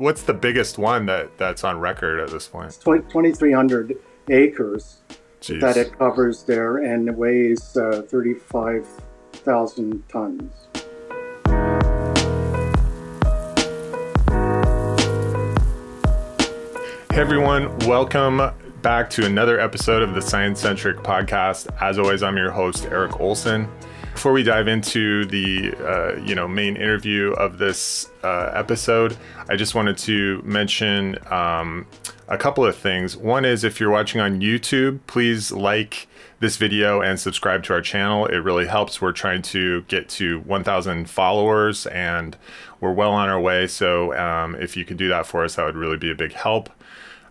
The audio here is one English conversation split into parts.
what's the biggest one that that's on record at this point? 2,300 acres Jeez. that it covers there and weighs uh, 35,000 tons. Hey everyone, welcome back to another episode of the Science Centric podcast. As always, I'm your host Eric Olson. Before we dive into the uh, you know main interview of this uh, episode, I just wanted to mention um, a couple of things. One is if you're watching on YouTube, please like this video and subscribe to our channel. It really helps. We're trying to get to 1,000 followers and we're well on our way. So um, if you could do that for us, that would really be a big help.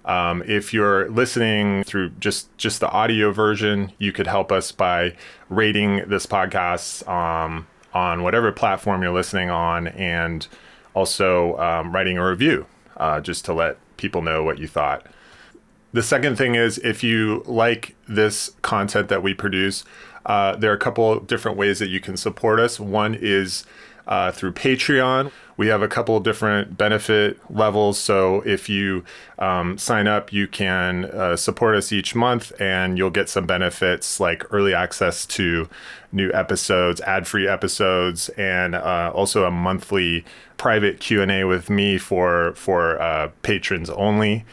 Um, if you're listening through just just the audio version, you could help us by rating this podcast um, on whatever platform you're listening on, and also um, writing a review uh, just to let people know what you thought. The second thing is if you like this content that we produce, uh, there are a couple different ways that you can support us. One is uh, through Patreon. We have a couple of different benefit levels. So if you um, sign up, you can uh, support us each month, and you'll get some benefits like early access to new episodes, ad-free episodes, and uh, also a monthly private Q and A with me for for uh, patrons only.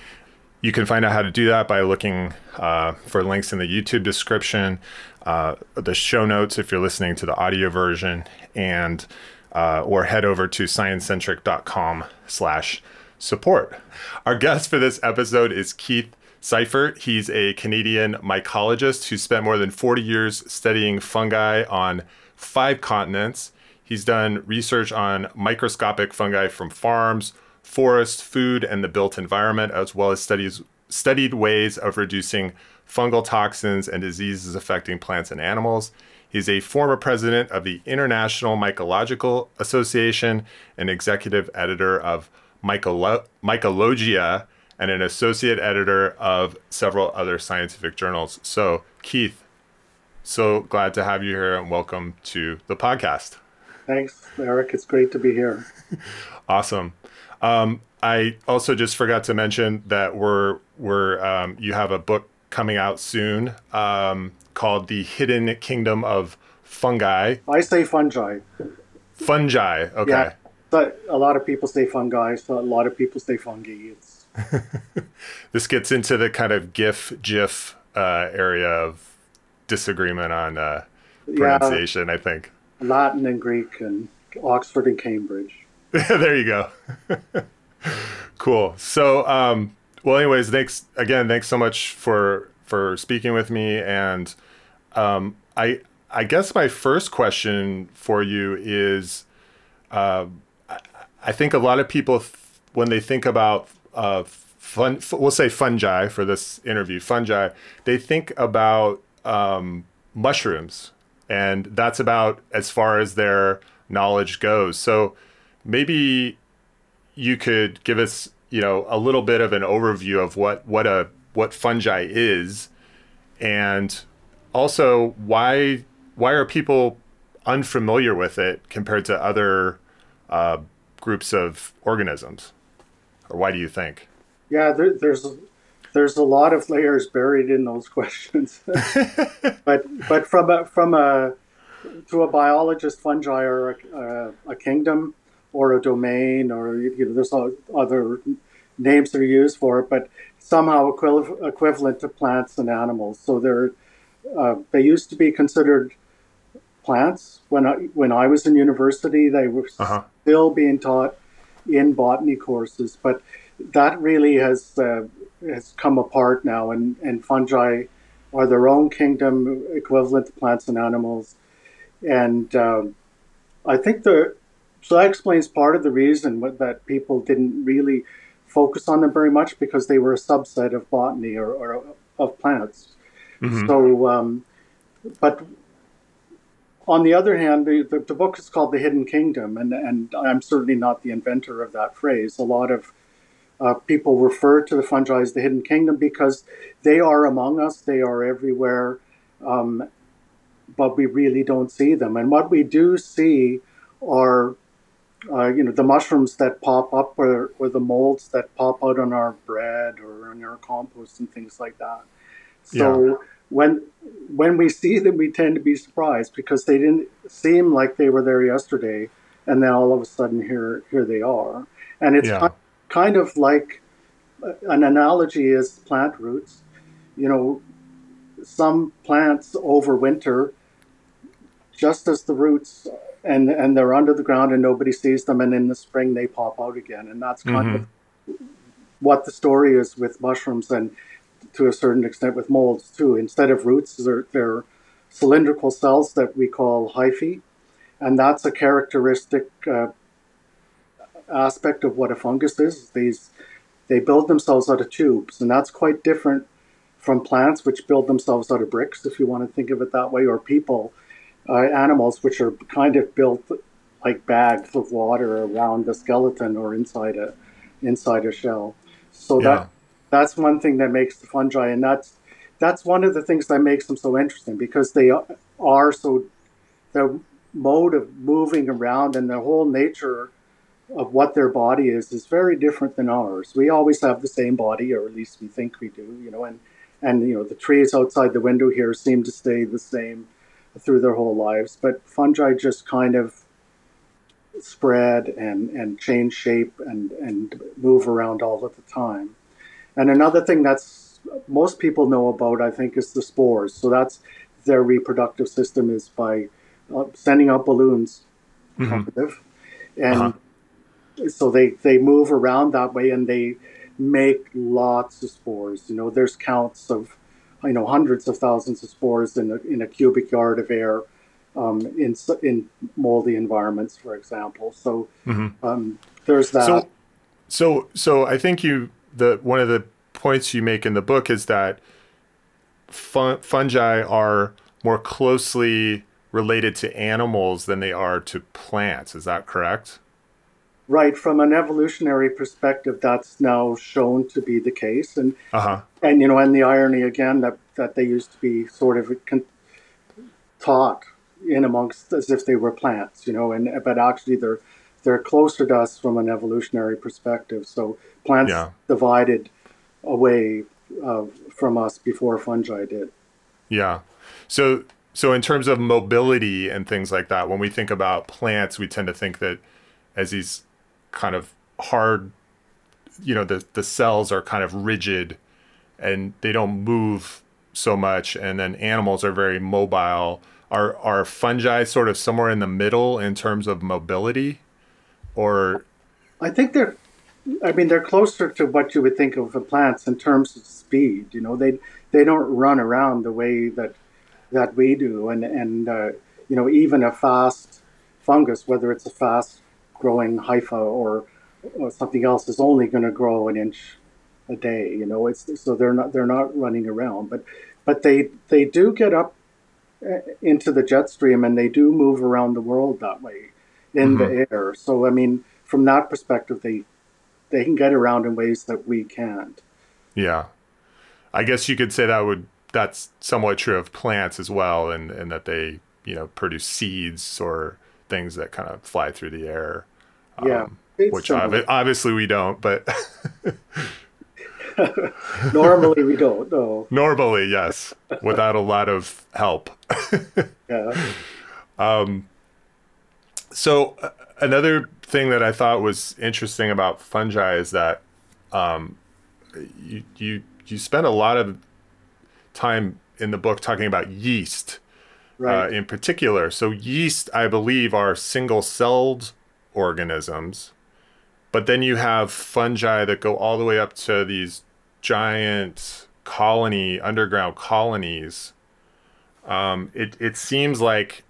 You can find out how to do that by looking uh, for links in the YouTube description, uh, the show notes if you're listening to the audio version, and uh, or head over to sciencecentric.com slash support. Our guest for this episode is Keith Seifert. He's a Canadian mycologist who spent more than 40 years studying fungi on five continents. He's done research on microscopic fungi from farms, forest, food, and the built environment, as well as studies studied ways of reducing fungal toxins and diseases affecting plants and animals. He's a former president of the International Mycological Association, an executive editor of Mycolo- Mycologia, and an associate editor of several other scientific journals. So, Keith, so glad to have you here and welcome to the podcast. Thanks, Eric. It's great to be here. awesome. Um, I also just forgot to mention that we're we're um, you have a book coming out soon um, called The Hidden Kingdom of Fungi. I say fungi. Fungi, okay. Yeah, but a lot of people say fungi, so a lot of people say fungi. It's this gets into the kind of GIF, GIF uh, area of disagreement on uh, pronunciation, yeah, I think. Latin and Greek and Oxford and Cambridge. there you go. cool. So, um, well, anyways, thanks again. Thanks so much for for speaking with me. And um, I I guess my first question for you is, uh, I, think a lot of people th- when they think about uh, fun, f- we'll say fungi for this interview, fungi, they think about um, mushrooms, and that's about as far as their knowledge goes. So maybe you could give us you know a little bit of an overview of what what a what fungi is and also why why are people unfamiliar with it compared to other uh, groups of organisms? Or why do you think? Yeah there, there's there's a lot of layers buried in those questions. But but from a from a to a biologist fungi are a, a, a kingdom or a domain, or you know, there's other names that are used for it, but somehow equiv- equivalent to plants and animals. So they're uh, they used to be considered plants when I when I was in university. They were uh-huh. still being taught in botany courses, but that really has uh, has come apart now, and and fungi are their own kingdom, equivalent to plants and animals, and um, I think the so that explains part of the reason that people didn't really focus on them very much because they were a subset of botany or, or of plants. Mm-hmm. So, um, but on the other hand, the, the, book is called The Hidden Kingdom, and, and I'm certainly not the inventor of that phrase. A lot of uh, people refer to the fungi as the hidden kingdom because they are among us, they are everywhere, um, but we really don't see them. And what we do see are uh, you know, the mushrooms that pop up or, or the molds that pop out on our bread or on our compost and things like that. So yeah. when when we see them, we tend to be surprised because they didn't seem like they were there yesterday, and then all of a sudden here here they are. And it's yeah. kind of like uh, an analogy is plant roots. You know, some plants overwinter just as the roots and and they're under the ground and nobody sees them and in the spring they pop out again and that's kind mm-hmm. of what the story is with mushrooms and to a certain extent with molds too instead of roots they're, they're cylindrical cells that we call hyphae and that's a characteristic uh, aspect of what a fungus is these they build themselves out of tubes and that's quite different from plants which build themselves out of bricks if you want to think of it that way or people uh, animals which are kind of built like bags of water around the skeleton or inside a inside a shell. So yeah. that that's one thing that makes the fungi, and that's that's one of the things that makes them so interesting because they are so the mode of moving around and the whole nature of what their body is is very different than ours. We always have the same body, or at least we think we do, you know, and and you know the trees outside the window here seem to stay the same through their whole lives. But fungi just kind of spread and, and change shape and, and move around all of the time. And another thing that's most people know about, I think, is the spores. So that's their reproductive system is by uh, sending out balloons, mm-hmm. and uh-huh. so they they move around that way and they make lots of spores. You know, there's counts of you know hundreds of thousands of spores in a, in a cubic yard of air um, in in moldy environments, for example. So mm-hmm. um, there's that. So, so so I think you the one of the points you make in the book is that fun, fungi are more closely related to animals than they are to plants. Is that correct? Right, from an evolutionary perspective, that's now shown to be the case, and uh-huh. and you know, and the irony again that that they used to be sort of con- taught in amongst as if they were plants, you know, and but actually they're they're closer to us from an evolutionary perspective. So plants yeah. divided away uh, from us before fungi did. Yeah. So so in terms of mobility and things like that, when we think about plants, we tend to think that as these kind of hard you know the the cells are kind of rigid and they don't move so much and then animals are very mobile are are fungi sort of somewhere in the middle in terms of mobility or i think they're i mean they're closer to what you would think of the plants in terms of speed you know they they don't run around the way that that we do and and uh, you know even a fast fungus whether it's a fast growing hypha or, or something else is only going to grow an inch a day. You know, it's so they're not they're not running around, but but they they do get up uh, into the jet stream and they do move around the world that way in mm-hmm. the air. So I mean, from that perspective, they they can get around in ways that we can't. Yeah, I guess you could say that would that's somewhat true of plants as well, and and that they you know produce seeds or things that kind of fly through the air. Yeah. Um, which obviously we don't, but normally we don't. No. Normally, yes, without a lot of help. yeah. Um. So uh, another thing that I thought was interesting about fungi is that um, you you you spend a lot of time in the book talking about yeast right. uh, in particular. So yeast, I believe, are single-celled organisms, but then you have fungi that go all the way up to these giant colony underground colonies. Um, it it seems like,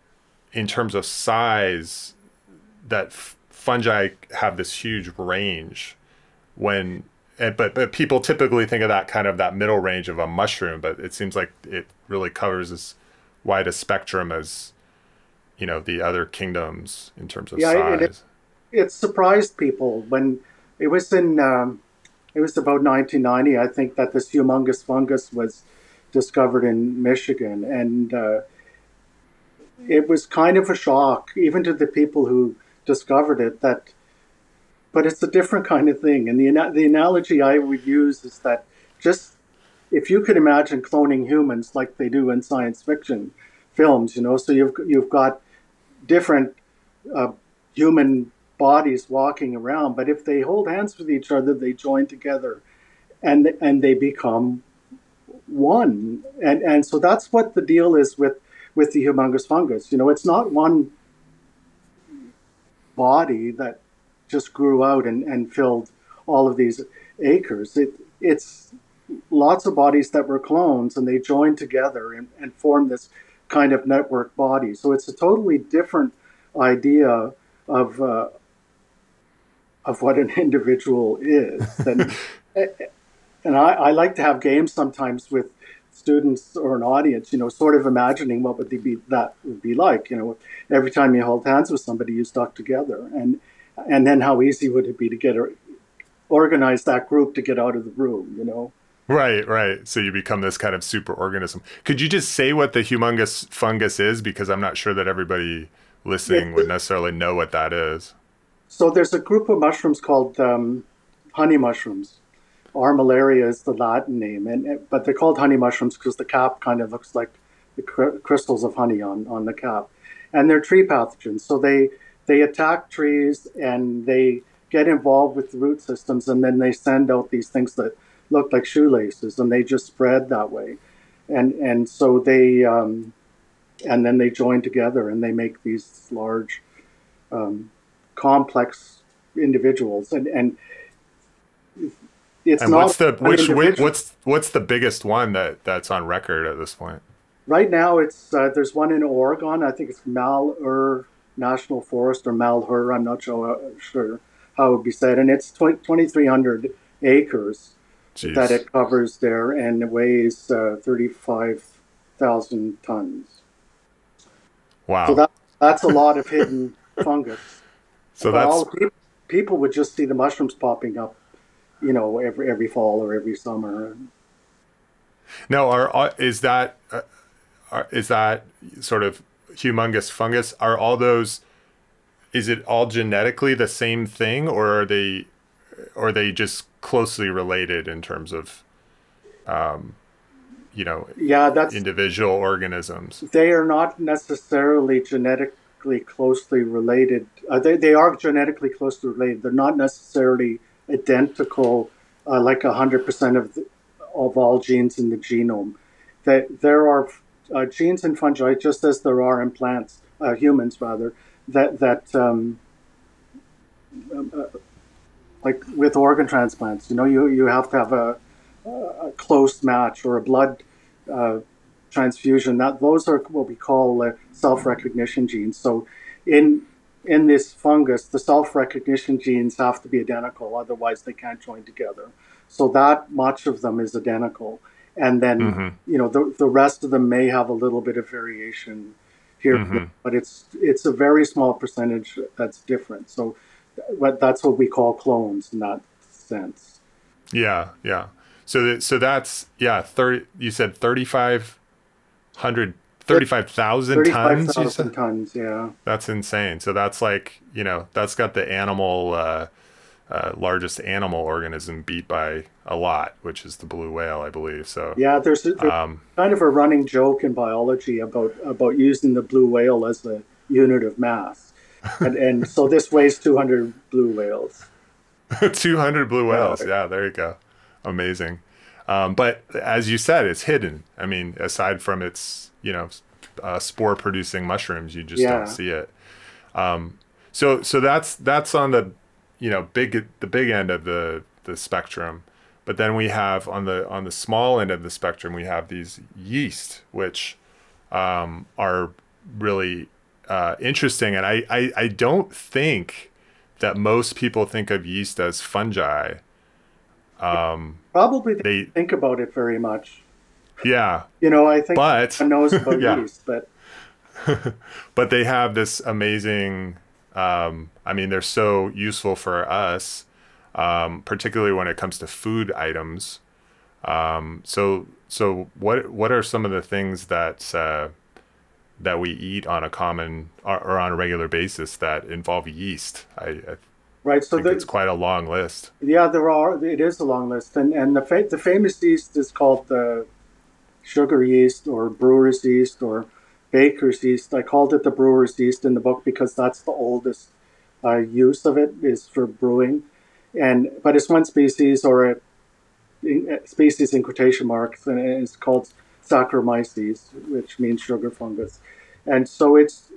in terms of size, that f- fungi have this huge range. When and, but but people typically think of that kind of that middle range of a mushroom, but it seems like it really covers as wide a spectrum as you know the other kingdoms in terms of yeah, size. It, it, surprised people when it was in um, it was about 1990. I think that this humongous fungus was discovered in Michigan, and uh, it was kind of a shock even to the people who discovered it that but it's a different kind of thing. And the the analogy I would use is that just if you could imagine cloning humans like they do in science fiction films, you know, so you've you've got different uh, human bodies walking around, but if they hold hands with each other, they join together, and and they become one. And and so that's what the deal is with with the humongous fungus. You know, it's not one body that just grew out and, and filled all of these acres. It, it's lots of bodies that were clones and they joined together and, and formed this kind of network body. So it's a totally different idea of uh, of what an individual is. And, and I, I, like to have games sometimes with students or an audience, you know, sort of imagining what would be that would be like. You know, every time you hold hands with somebody, you stuck together, and and then how easy would it be to get organize that group to get out of the room? You know. Right, right. So you become this kind of super organism. Could you just say what the humongous fungus is? Because I'm not sure that everybody listening would necessarily know what that is. So there's a group of mushrooms called um, honey mushrooms. Armillaria is the Latin name, and but they're called honey mushrooms because the cap kind of looks like the cr- crystals of honey on, on the cap, and they're tree pathogens. So they they attack trees and they get involved with the root systems, and then they send out these things that look like shoelaces, and they just spread that way, and and so they um, and then they join together and they make these large, um, complex individuals, and and it's and not what's the which, which, what's what's the biggest one that that's on record at this point? Right now, it's uh, there's one in Oregon. I think it's Malheur National Forest or Malheur. I'm not sure, uh, sure how it would be said, and it's 2,300 acres Jeez. that it covers there and it weighs uh, 35,000 tons. Wow. So that, that's a lot of hidden fungus. So but that's people, people would just see the mushrooms popping up, you know, every every fall or every summer. Now, are, are is that uh, are, is that sort of humongous fungus? Are all those? Is it all genetically the same thing, or are they, or are they just closely related in terms of, um, you know, yeah, that's individual organisms. They are not necessarily genetically closely related. Uh, they they are genetically closely related. They're not necessarily identical, uh, like hundred percent of the, of all genes in the genome. That there are uh, genes in fungi, just as there are in plants, uh, humans rather, that that um, um uh, like with organ transplants, you know, you, you have to have a, a close match or a blood uh, transfusion. That those are what we call uh, self-recognition genes. So, in in this fungus, the self-recognition genes have to be identical, otherwise they can't join together. So that much of them is identical, and then mm-hmm. you know the the rest of them may have a little bit of variation here, mm-hmm. but it's it's a very small percentage that's different. So that's what we call clones in that sense. Yeah, yeah. So that, so that's yeah, 30 you said 3500 35,000 tons 35,000 tons, yeah. That's insane. So that's like, you know, that's got the animal uh, uh, largest animal organism beat by a lot, which is the blue whale, I believe. So yeah, there's, there's um, kind of a running joke in biology about about using the blue whale as the unit of mass and, and so this weighs 200 blue whales. 200 blue whales. Yeah. yeah, there you go. Amazing. Um, but as you said, it's hidden. I mean, aside from its, you know, uh, spore producing mushrooms, you just yeah. don't see it. Um, so, so that's, that's on the, you know, big, the big end of the, the spectrum. But then we have on the, on the small end of the spectrum, we have these yeast, which, um, are really uh, interesting, and I, I I don't think that most people think of yeast as fungi. Um, Probably they, they think about it very much. Yeah, you know, I think but, one knows about yeah. yeast, but but they have this amazing. Um, I mean, they're so useful for us, um, particularly when it comes to food items. Um, so so what what are some of the things that uh, that we eat on a common or, on a regular basis that involve yeast. I, I right. So the, it's quite a long list. Yeah, there are. It is a long list, and and the fa- the famous yeast is called the sugar yeast or brewer's yeast or baker's yeast. I called it the brewer's yeast in the book because that's the oldest uh, use of it is for brewing, and but it's one species or a, a species in quotation marks, and it's called Saccharomyces, which means sugar fungus. And so it's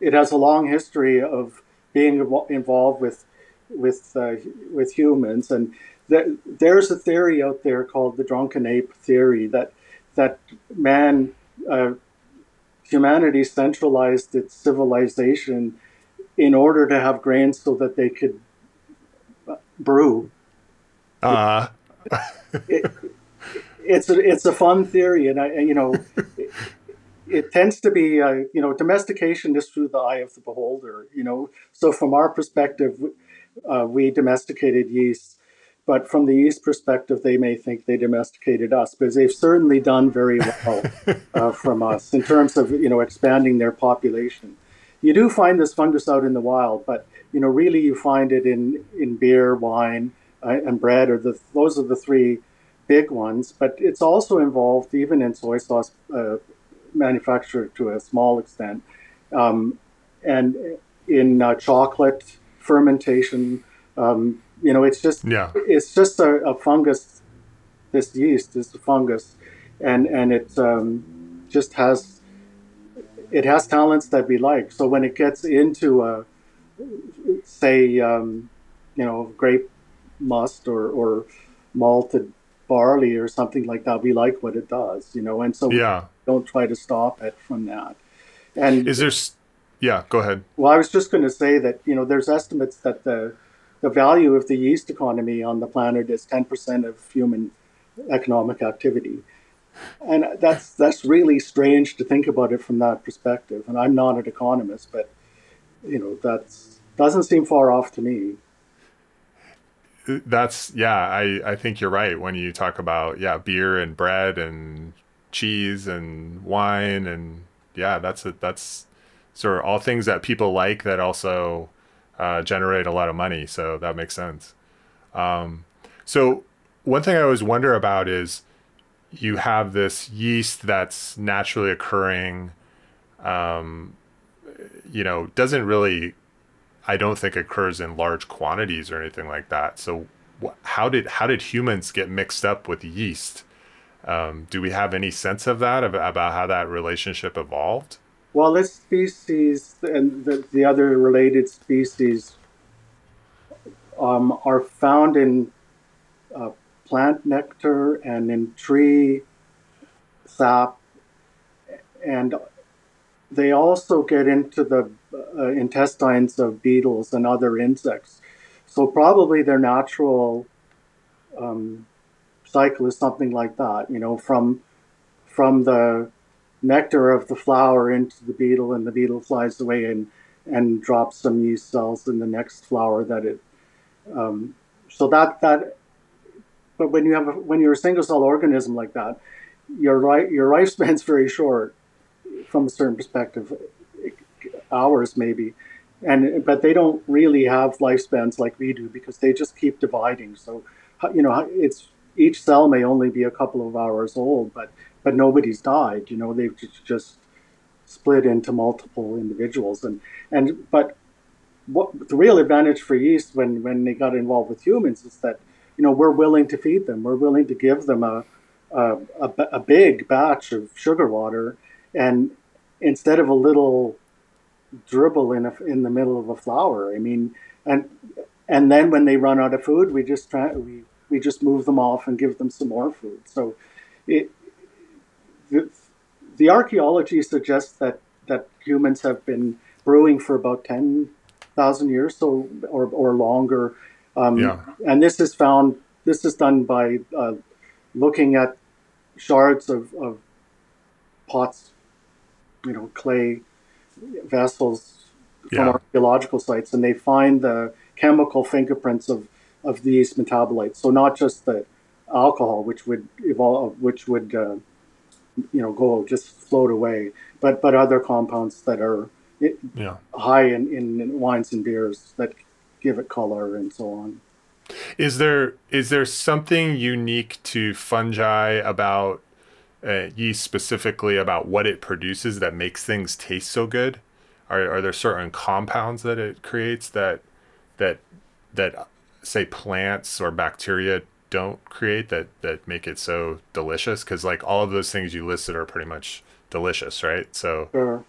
it has a long history of being involved with with uh, with humans, and there's a theory out there called the drunken ape theory that that man uh, humanity centralized its civilization in order to have grain so that they could uh, brew. Uh. it, it's a, it's a fun theory, and I you know. it, it tends to be, uh, you know, domestication is through the eye of the beholder. You know, so from our perspective, uh, we domesticated yeast, but from the yeast perspective, they may think they domesticated us because they've certainly done very well uh, from us in terms of you know expanding their population. You do find this fungus out in the wild, but you know, really, you find it in in beer, wine, uh, and bread, or the those are the three big ones, but it's also involved even in soy sauce uh, manufacture to a small extent, um, and in uh, chocolate fermentation. Um, you know, it's just yeah. it's just a, a, fungus. This yeast is a fungus, and and it um, just has it has talents that we like. So when it gets into a say um, you know grape must or or malted barley or something like that. We like what it does, you know, and so yeah. don't try to stop it from that. And is there? Yeah, go ahead. Well, I was just going to say that you know there's estimates that the the value of the yeast economy on the planet is 10% of human economic activity. And that's that's really strange to think about it from that perspective. And I'm not an economist, but you know that doesn't seem far off to me that's yeah i i think you're right when you talk about yeah beer and bread and cheese and wine and yeah that's a, that's sort of all things that people like that also uh, generate a lot of money so that makes sense um, so one thing i always wonder about is you have this yeast that's naturally occurring um, you know doesn't really I don't think occurs in large quantities or anything like that. So, how did how did humans get mixed up with yeast? Um, do we have any sense of that about how that relationship evolved? Well, this species and the, the other related species um, are found in uh, plant nectar and in tree sap, and they also get into the uh, intestines of beetles and other insects. So probably their natural um, cycle is something like that. You know, from from the nectar of the flower into the beetle, and the beetle flies away and and drops some yeast cells in the next flower that it. Um, so that that, but when you have a, when you're a single cell organism like that, your right your lifespan's very short from a certain perspective hours maybe and but they don't really have lifespans like we do because they just keep dividing so you know it's each cell may only be a couple of hours old but but nobody's died you know they've just split into multiple individuals and and but what the real advantage for yeast when when they got involved with humans is that you know we're willing to feed them we're willing to give them a a, a, a big batch of sugar water and instead of a little dribble in a, in the middle of a flower. I mean, and and then when they run out of food, we just try we we just move them off and give them some more food. So, it the, the archaeology suggests that that humans have been brewing for about ten thousand years, so or or longer. Um, yeah. And this is found. This is done by uh, looking at shards of, of pots, you know, clay vessels from yeah. archaeological sites, and they find the chemical fingerprints of, of these metabolites. So not just the alcohol, which would evolve, which would uh, you know go just float away. But but other compounds that are yeah. high in, in wines and beers that give it color and so on. Is there is there something unique to fungi about uh, yeast specifically about what it produces that makes things taste so good? Are are there certain compounds that it creates that that that say plants or bacteria don't create that that make it so delicious? Because like all of those things you listed are pretty much delicious, right? So sure.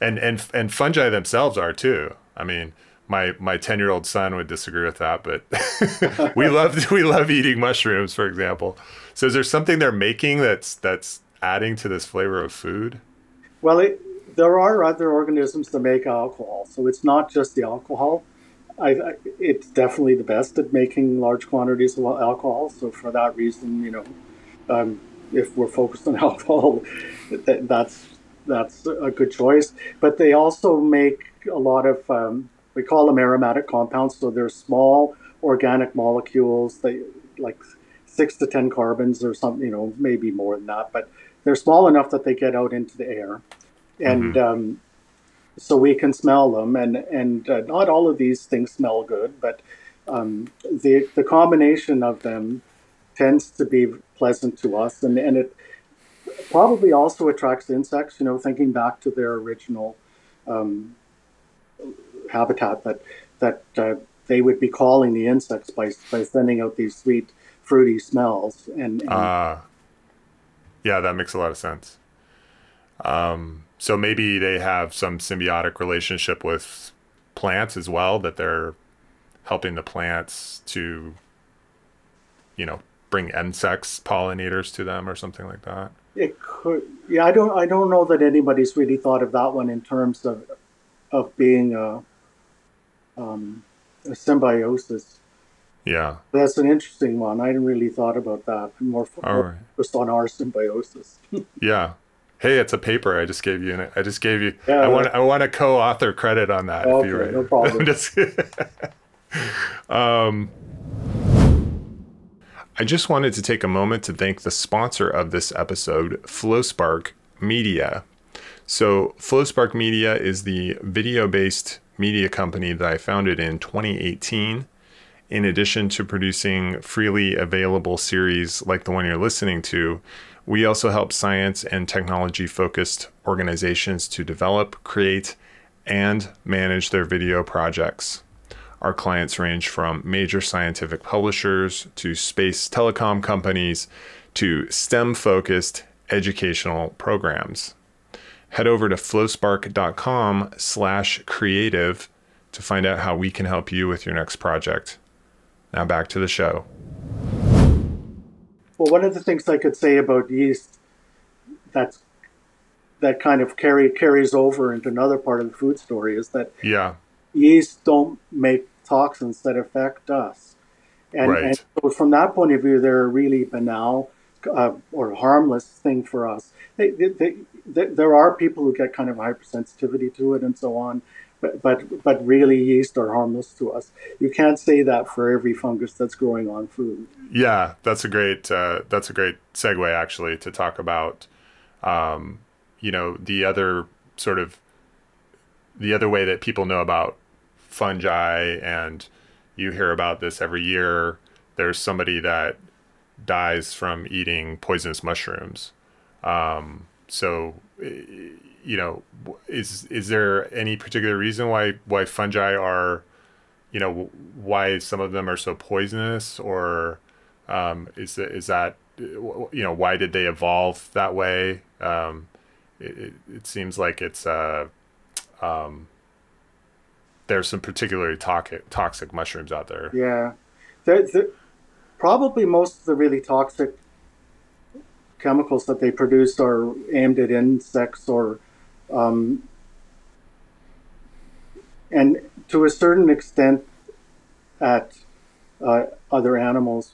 and and and fungi themselves are too. I mean, my my 10 year old son would disagree with that but we love we love eating mushrooms for example so is there something they're making that's that's adding to this flavor of food well it, there are other organisms that make alcohol so it's not just the alcohol I, I, it's definitely the best at making large quantities of alcohol so for that reason you know um, if we're focused on alcohol that, that's that's a good choice but they also make a lot of um, we call them aromatic compounds. So they're small organic molecules. They like six to ten carbons or something. You know, maybe more than that, but they're small enough that they get out into the air, and mm-hmm. um, so we can smell them. And and uh, not all of these things smell good, but um, the the combination of them tends to be pleasant to us, and and it probably also attracts insects. You know, thinking back to their original. Um, habitat that that uh, they would be calling the insects by by sending out these sweet fruity smells and, and uh, yeah that makes a lot of sense um, so maybe they have some symbiotic relationship with plants as well that they're helping the plants to you know bring insects pollinators to them or something like that it could yeah i don't i don't know that anybody's really thought of that one in terms of of being a um, a symbiosis. Yeah, that's an interesting one. I hadn't really thought about that. I'm more focused on our symbiosis. yeah. Hey, it's a paper I just gave you. and I just gave you. Yeah, I want. I want a co-author credit on that. Okay, if you write. no problem. just, um, I just wanted to take a moment to thank the sponsor of this episode, FlowSpark Media. So, FlowSpark Media is the video based media company that I founded in 2018. In addition to producing freely available series like the one you're listening to, we also help science and technology focused organizations to develop, create, and manage their video projects. Our clients range from major scientific publishers to space telecom companies to STEM focused educational programs head over to flowspark.com slash creative to find out how we can help you with your next project. Now back to the show. Well, one of the things I could say about yeast that's that kind of carry carries over into another part of the food story is that yeah, yeast don't make toxins that affect us, and, right. and so from that point of view, they're a really banal uh, or harmless thing for us. They, they, they, there are people who get kind of hypersensitivity to it and so on, but, but but really yeast are harmless to us. You can't say that for every fungus that's growing on food. Yeah, that's a great uh, that's a great segue actually to talk about, um, you know, the other sort of the other way that people know about fungi and you hear about this every year. There's somebody that dies from eating poisonous mushrooms. Um, so, you know, is is there any particular reason why why fungi are, you know, why some of them are so poisonous, or um, is is that you know why did they evolve that way? Um, it, it seems like it's uh, um, there's some particularly toxic toxic mushrooms out there. Yeah, the, probably most of the really toxic chemicals that they produce are aimed at insects or um, and to a certain extent at uh, other animals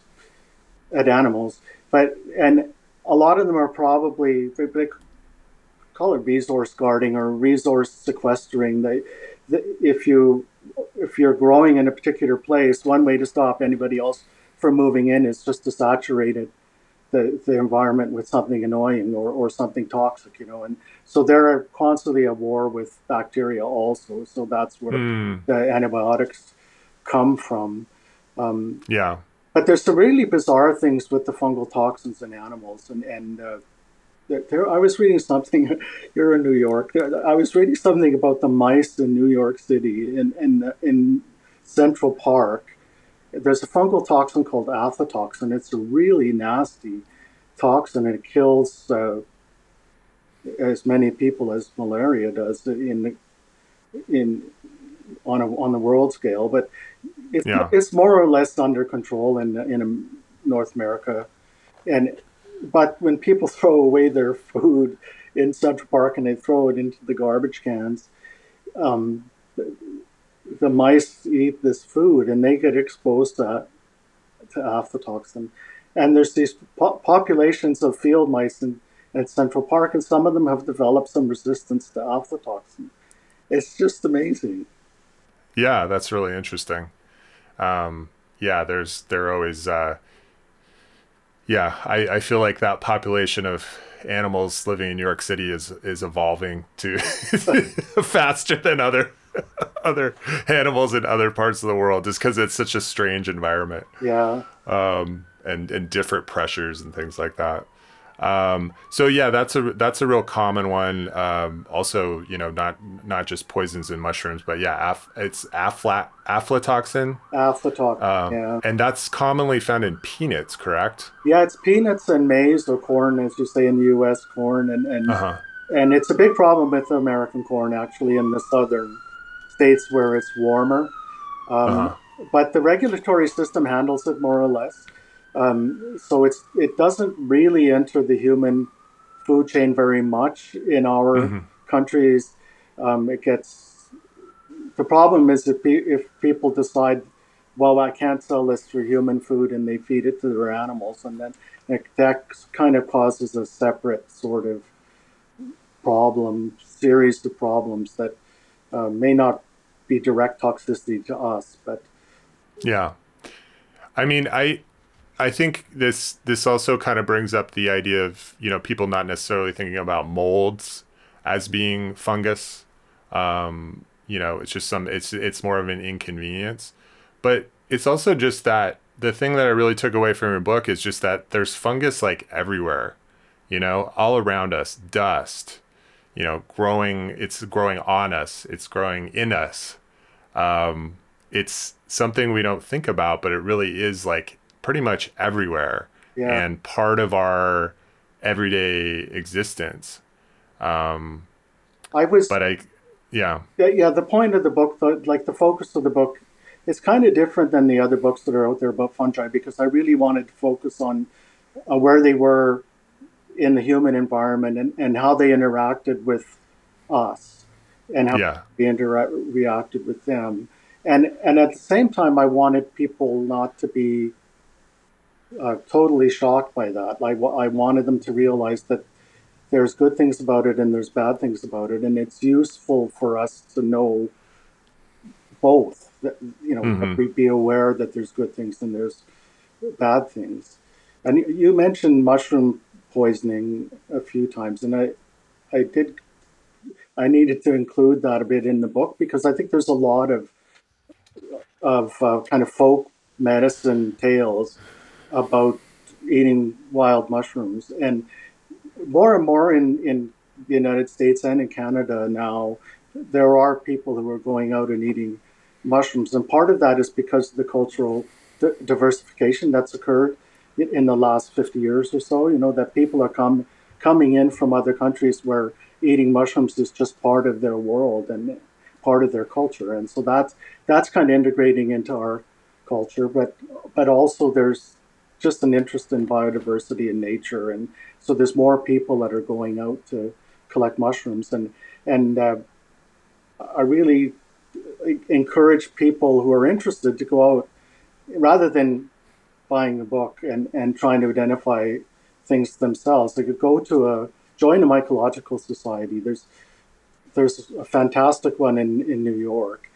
at animals but and a lot of them are probably they, they call it resource guarding or resource sequestering. They, they if you if you're growing in a particular place one way to stop anybody else from moving in is just to saturate it the, the environment with something annoying or, or something toxic, you know. And so they're constantly at war with bacteria also. So that's where Mm, the antibiotics come from. Um, yeah. but there's some really bizarre things with the fungal toxins in animals. And, and uh, there, there, I was reading something, you're in New York, I was reading something about the mice in New York City in, in, in Central Park. There's a fungal toxin called aflatoxin. It's a really nasty toxin and it kills uh, as many people as malaria does in in on a on the world scale. But it's, Yeah. it's more or less under control in in North America, and but when people throw away their food in Central Park and they throw it into the garbage cans, um, the, mice eat this food and they get exposed to to aflatoxin. And there's these po- populations of field mice in, at Central Park, and some of them have developed some resistance to aflatoxin. It's just amazing. Yeah, that's really interesting. Um, yeah, there's they're always uh, yeah, I, I feel like that population of animals living in New York City is is evolving to faster than other other animals in other parts of the world just because it's such a strange environment Yeah. um, and and different pressures and things like that. Um, so yeah, that's a that's a real common one. Um, also, you know, not not just poisons in mushrooms, but yeah, af, it's aflat aflatoxin, Aflatoxin. um, yeah. and that's commonly found in peanuts, correct? Yeah, it's peanuts and maize or corn, as you say in the U.S. Corn, and and, Uh huh. and it's a big problem with American corn actually in the southern states where it's warmer. Um, Uh-huh. But the regulatory system handles it more or less. Um, so it's it doesn't really enter the human food chain very much in our Mhm. countries. Um, it gets the problem is if pe- if people decide, well, I can't sell this for human food, and they feed it to their animals, and then it, that kind of causes a separate sort of problem, series of problems that uh, may not be direct toxicity to us, but Yeah. I mean, I I think this this also kind of brings up the idea of, you know, people not necessarily thinking about molds as being fungus. Um, you know, it's just some it's it's more of an inconvenience. But it's also just that the thing that I really took away from your book is just that there's fungus like everywhere. You know, all around us, dust, you know, growing it's growing on us, it's growing in us um, it's something we don't think about, but it really is like pretty much everywhere yeah. and part of our everyday existence. Um, I was but I, yeah, Yeah. The point of the book, the, like the focus of the book, is kind of different than the other books that are out there about fungi because I really wanted to focus on uh, where they were in the human environment and, and how they interacted with us and how yeah, we intera- reacted with them. And and at the same time, I wanted people not to be uh, totally shocked by that. Like I wanted them to realize that there's good things about it and there's bad things about it, and it's useful for us to know both. That, you know, Mhm. we be aware that there's good things and there's bad things. And you mentioned mushroom poisoning a few times, and I, I did, I needed to include that a bit in the book because I think there's a lot of, of uh, kind of folk medicine tales about eating wild mushrooms, and more and more in in the United States and in Canada now, there are people who are going out and eating mushrooms, and part of that is because of the cultural di- diversification that's occurred in, the last 50 years or so. You know that people are come coming in from other countries where eating mushrooms is just part of their world and part of their culture, and so that's that's kind of integrating into our culture. But but also there's just an interest in biodiversity and nature, and so there's more people that are going out to collect mushrooms, and and uh, I really encourage people who are interested to go out rather than buying a book and, and trying to identify things themselves. They could go to a join a mycological society. There's there's a fantastic one in, in New York.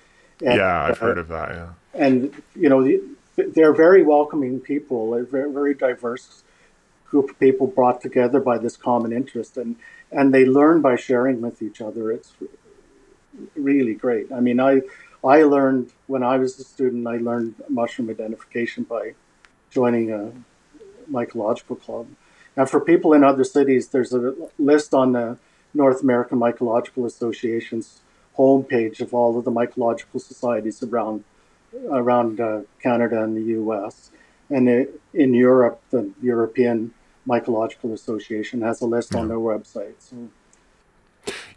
And, yeah, I've uh, heard of that. Yeah, and you know the, they're very welcoming people. They're very, very diverse group of people brought together by this common interest, and and they learn by sharing with each other. It's really great. I mean, I I learned when I was a student, I learned mushroom identification by joining a mycological club. And for people in other cities, there's a list on the North American Mycological Association's homepage of all of the mycological societies around around uh, Canada and the U.S. And it, in Europe, the European Mycological Association has a list on their website. So.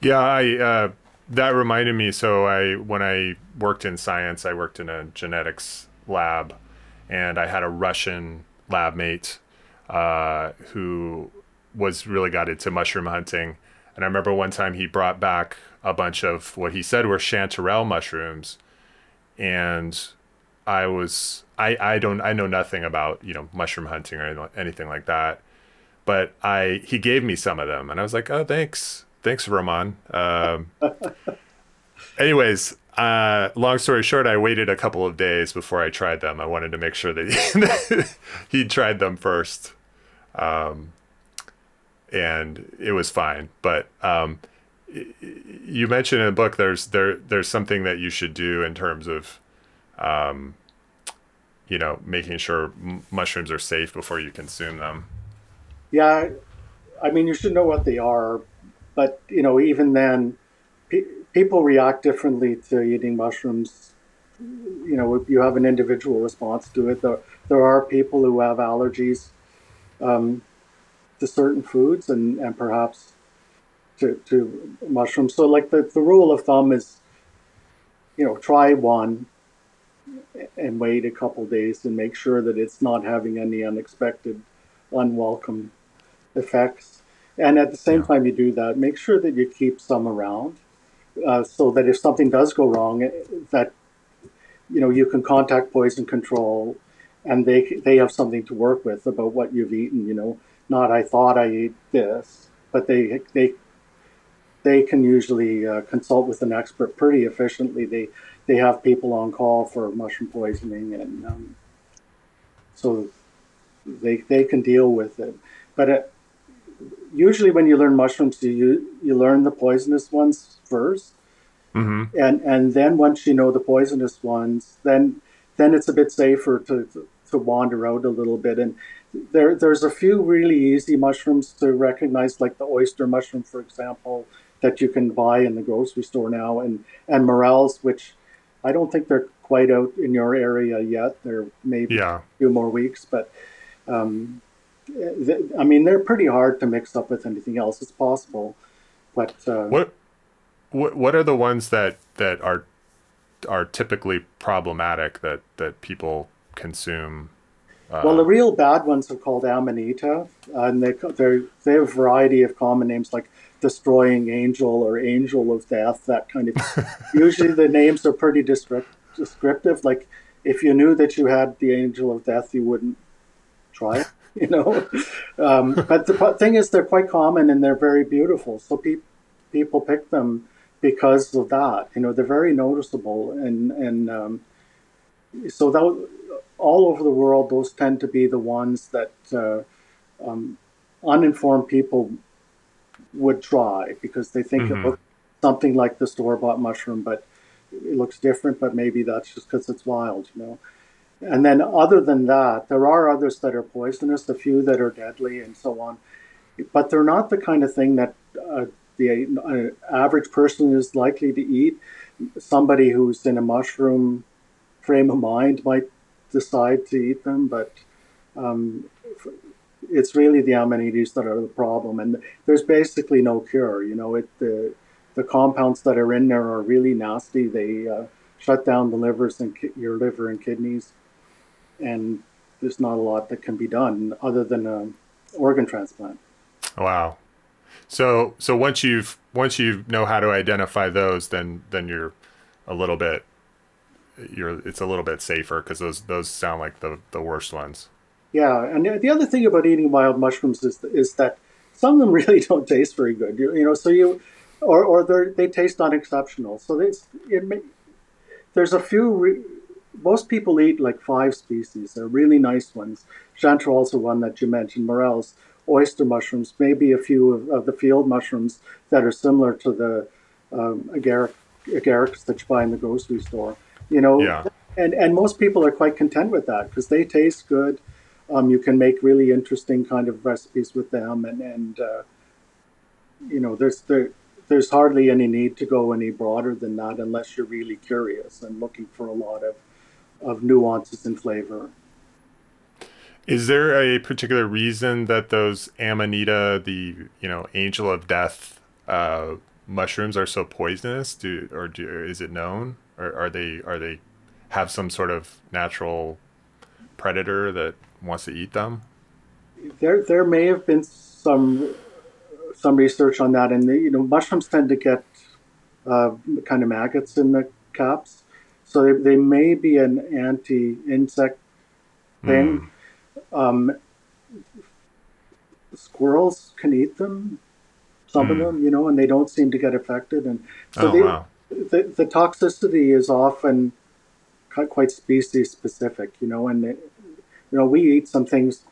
Yeah, I uh, that reminded me. So I when I worked in science, I worked in a genetics lab, and I had a Russian lab mate uh, who was really got into mushroom hunting. And I remember one time he brought back a bunch of what he said were chanterelle mushrooms, and I was I I don't I know nothing about you know mushroom hunting or anything like that, but I he gave me some of them, and I was like, oh thanks thanks Roman. Um, anyways, uh, long story short, I waited a couple of days before I tried them. I wanted to make sure that he, tried them first. Um, and it was fine. But um, you mentioned in the book there's there there's something that you should do in terms of, um, you know, making sure m- mushrooms are safe before you consume them. Yeah, I mean you should know what they are, but you know even then people react differently to eating mushrooms. You know, you have an individual response to it. There, there are people who have allergies um, to certain foods and, and perhaps to, to mushrooms. So, like the, the rule of thumb is, you know, try one and wait a couple days and make sure that it's not having any unexpected, unwelcome effects. And at the same yeah. time you do that, make sure that you keep some around uh, so that if something does go wrong, eh, that you know you can contact poison control, and they they have something to work with about what you've eaten. You know, not I thought I ate this, but they they they can usually uh, consult with an expert pretty efficiently. They they have people on call for mushroom poisoning, and um, so they they can deal with it. But it, usually when you learn mushrooms, you you learn the poisonous ones 1st mm-hmm. and and then once you know the poisonous ones, then then it's a bit safer to to wander out a little bit. And there there's a few really easy mushrooms to recognize, like the oyster mushroom, for example, that you can buy in the grocery store now, and and morels, which I don't think they're quite out in your area yet. They're maybe yeah. a few more weeks, but um, I mean, they're pretty hard to mix up with anything else. It's possible, but uh, what what what are the ones that that are are typically problematic that that people consume? Uh, well, the real bad ones are called amanita, and they they they have a variety of common names like destroying angel or angel of death. That kind of. usually, the names are pretty descriptive. Like if you knew that you had the angel of death, you wouldn't try it. you know. Um, but the thing is, they're quite common and they're very beautiful. So pe- people pick them because of that. You know, they're very noticeable, and and um, so that all over the world, those tend to be the ones that uh, um, uninformed people would try because they think mm-hmm. it looks something like the store bought mushroom, but it looks different. But maybe that's just because it's wild, you know. And then, other than that, there are others that are poisonous, a few that are deadly, and so on. But they're not the kind of thing that uh, the uh, average person is likely to eat. Somebody who's in a mushroom frame of mind might decide to eat them, but um, it's really the amanitas that are the problem. And there's basically no cure. You know, it the the compounds that are in there are really nasty. They uh, shut down the livers and ki- your liver and kidneys and there's not a lot that can be done other than an organ transplant. Wow. So so once you've once you know how to identify those, then then you're a little bit you're it's a little bit safer because those those sound like the the worst ones. Yeah, and the other thing about eating wild mushrooms is is that some of them really don't taste very good. You, you know, so you or or they they taste unexceptional. So they, it may, there's a few re, most people eat like five species. They're really nice ones. Chanterelles one that you mentioned, morels, oyster mushrooms, maybe a few of, of the field mushrooms that are similar to the um, agaric, agarics that you buy in the grocery store. You know, Yeah. and and most people are quite content with that because they taste good. Um, you can make really interesting kind of recipes with them, and and uh, you know, there's there there's hardly any need to go any broader than that unless you're really curious and looking for a lot of of nuances and flavor. Is there a particular reason that those Amanita, the you know angel of death uh, mushrooms, are so poisonous? Do or do, is it known, or are they are they have some sort of natural predator that wants to eat them? There there may have been some some research on that, and the, you know mushrooms tend to get uh, kind of maggots in the caps, so they, they may be an anti-insect thing. Um, squirrels can eat them, some of Hmm. them, you know, and they don't seem to get affected. And so oh they, wow. the, the toxicity is often quite, quite species specific, you know, and it, you know we eat some things,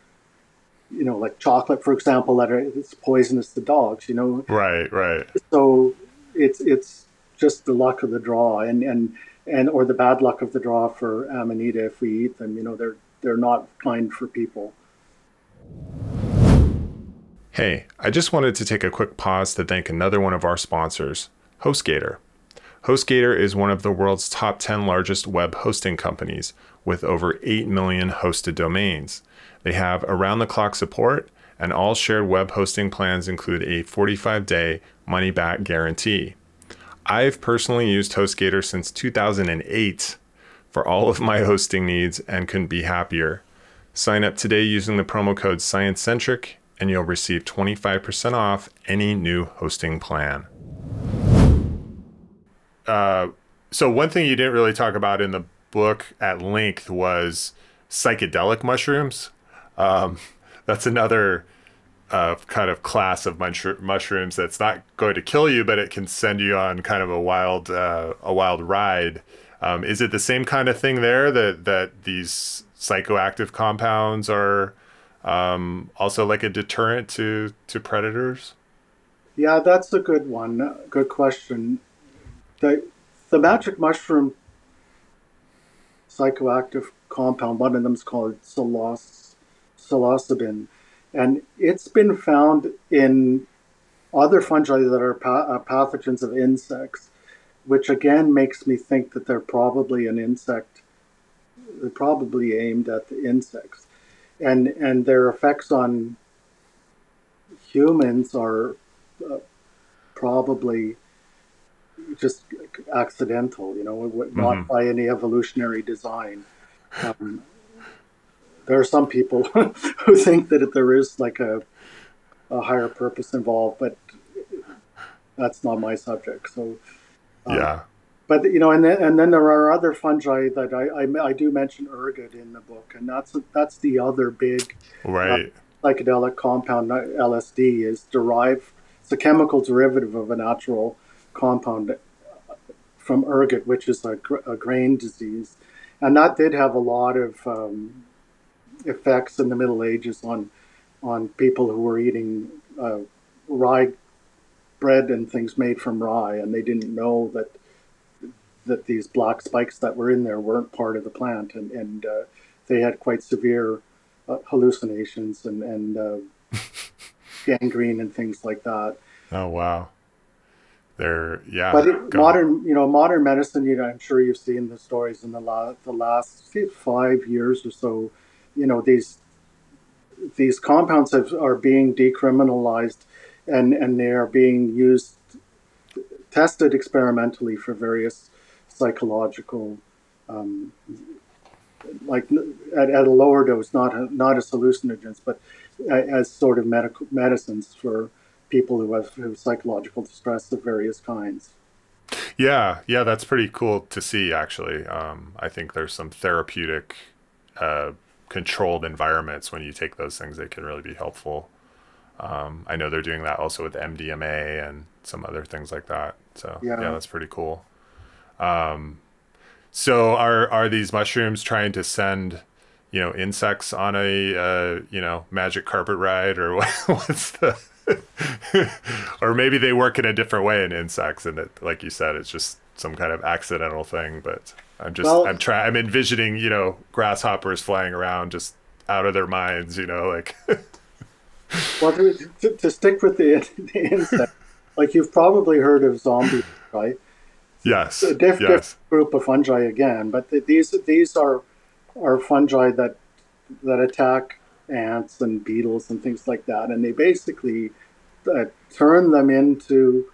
you know, like chocolate, for example, that are it's poisonous to dogs, you know, Right, right. so it's it's just the luck of the draw, and and and or the bad luck of the draw for amanita if we eat them, you know, they're they're not kind for people. Hey, I just wanted to take a quick pause to thank another one of our sponsors, HostGator. HostGator is one of the world's top 10 largest web hosting companies with over 8 million hosted domains. They have around the clock support, and all shared web hosting plans include a 45 day money back guarantee. I've personally used HostGator since 2008 for all of my hosting needs and couldn't be happier. Sign up today using the promo code ScienceCentric and you'll receive 25% off any new hosting plan. Uh, so, one thing you didn't really talk about in the book at length was psychedelic mushrooms. Um, that's another uh, kind of class of mushroom, mushrooms that's not going to kill you, but it can send you on kind of a wild, uh, a wild ride. Um, is it the same kind of thing there that that these psychoactive compounds are um, also like a deterrent to to predators? Yeah, that's a good one. Good question. The the magic mushroom psychoactive compound, one of them is called psiloc- psilocybin, and it's been found in other fungi that are pa- uh, pathogens of insects, which again makes me think that they're probably an insect. They're probably aimed at the insects, and and their effects on humans are uh, probably just accidental, you know, not Mhm. by any evolutionary design. Um, there are some people who think that there is like a, a higher purpose involved, but that's not my subject. So, um, yeah. but you know, and then and then there are other fungi that I I, I do mention ergot in the book, and that's that's the other big Right. psychedelic compound uh, LSD is derived. It's a chemical derivative of a natural compound uh, from ergot, which is a, gr- a grain disease, and that did have a lot of um, effects in the Middle Ages on on people who were eating uh, rye bread and things made from rye, and they didn't know that that these black spikes that were in there weren't part of the plant, and and uh, they had quite severe uh, hallucinations and and uh, gangrene and things like that. Oh wow. They're yeah. But it, modern, you know, modern medicine. You know, I'm sure you've seen the stories in the last the last say, five years or so. You know, these these compounds have, are being decriminalized, and and they are being used tested experimentally for various psychological. Um, like at, at a lower dose, not not as hallucinogens, but as sort of medical medicines for people who have, who have psychological distress of various kinds. Yeah, yeah, that's pretty cool to see. Actually, um, I think there's some therapeutic, uh, controlled environments when you take those things. They can really be helpful. Um, I know they're doing that also with MDMA and some other things like that. So yeah, Yeah. that's pretty cool. Um, So are are these mushrooms trying to send, you know, insects on a uh, you know magic carpet ride, or what, what's the? or maybe they work in a different way in insects, and it, like you said, it's just some kind of accidental thing. But I'm just well, I'm trying I'm envisioning you know grasshoppers flying around just out of their minds, you know, like. well, to, to, to, stick with the, the insect, like you've probably heard of zombies, right? Yes. A diff- yes. group of fungi again, but the, these these are are fungi that that attack ants and beetles and things like that, and they basically uh, turn them into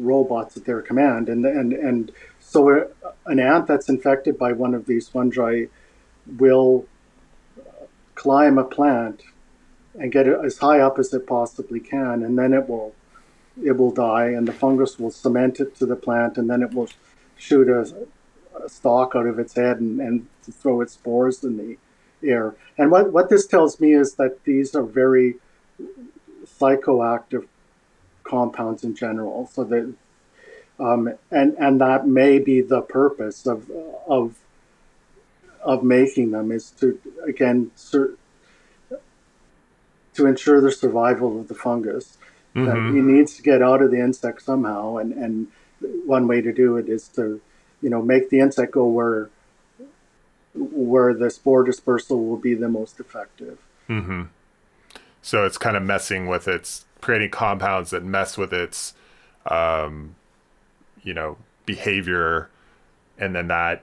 robots at their command, and and and so an ant that's infected by one of these fungi will climb a plant and get it as high up as it possibly can, and then it will it will die, and the fungus will cement it to the plant, and then it will shoot a, a stalk out of its head and, and throw its spores in the air. And what, what this tells me is that these are very psychoactive compounds in general. So that um, and and that may be the purpose of of of making them is to again sur- to ensure the survival of the fungus. Mm-hmm. he needs to get out of the insect somehow, and and one way to do it is to, you know, make the insect go where where the spore dispersal will be the most effective. Mm-hmm. So it's kind of messing with its creating compounds that mess with its, um, you know, behavior, and then that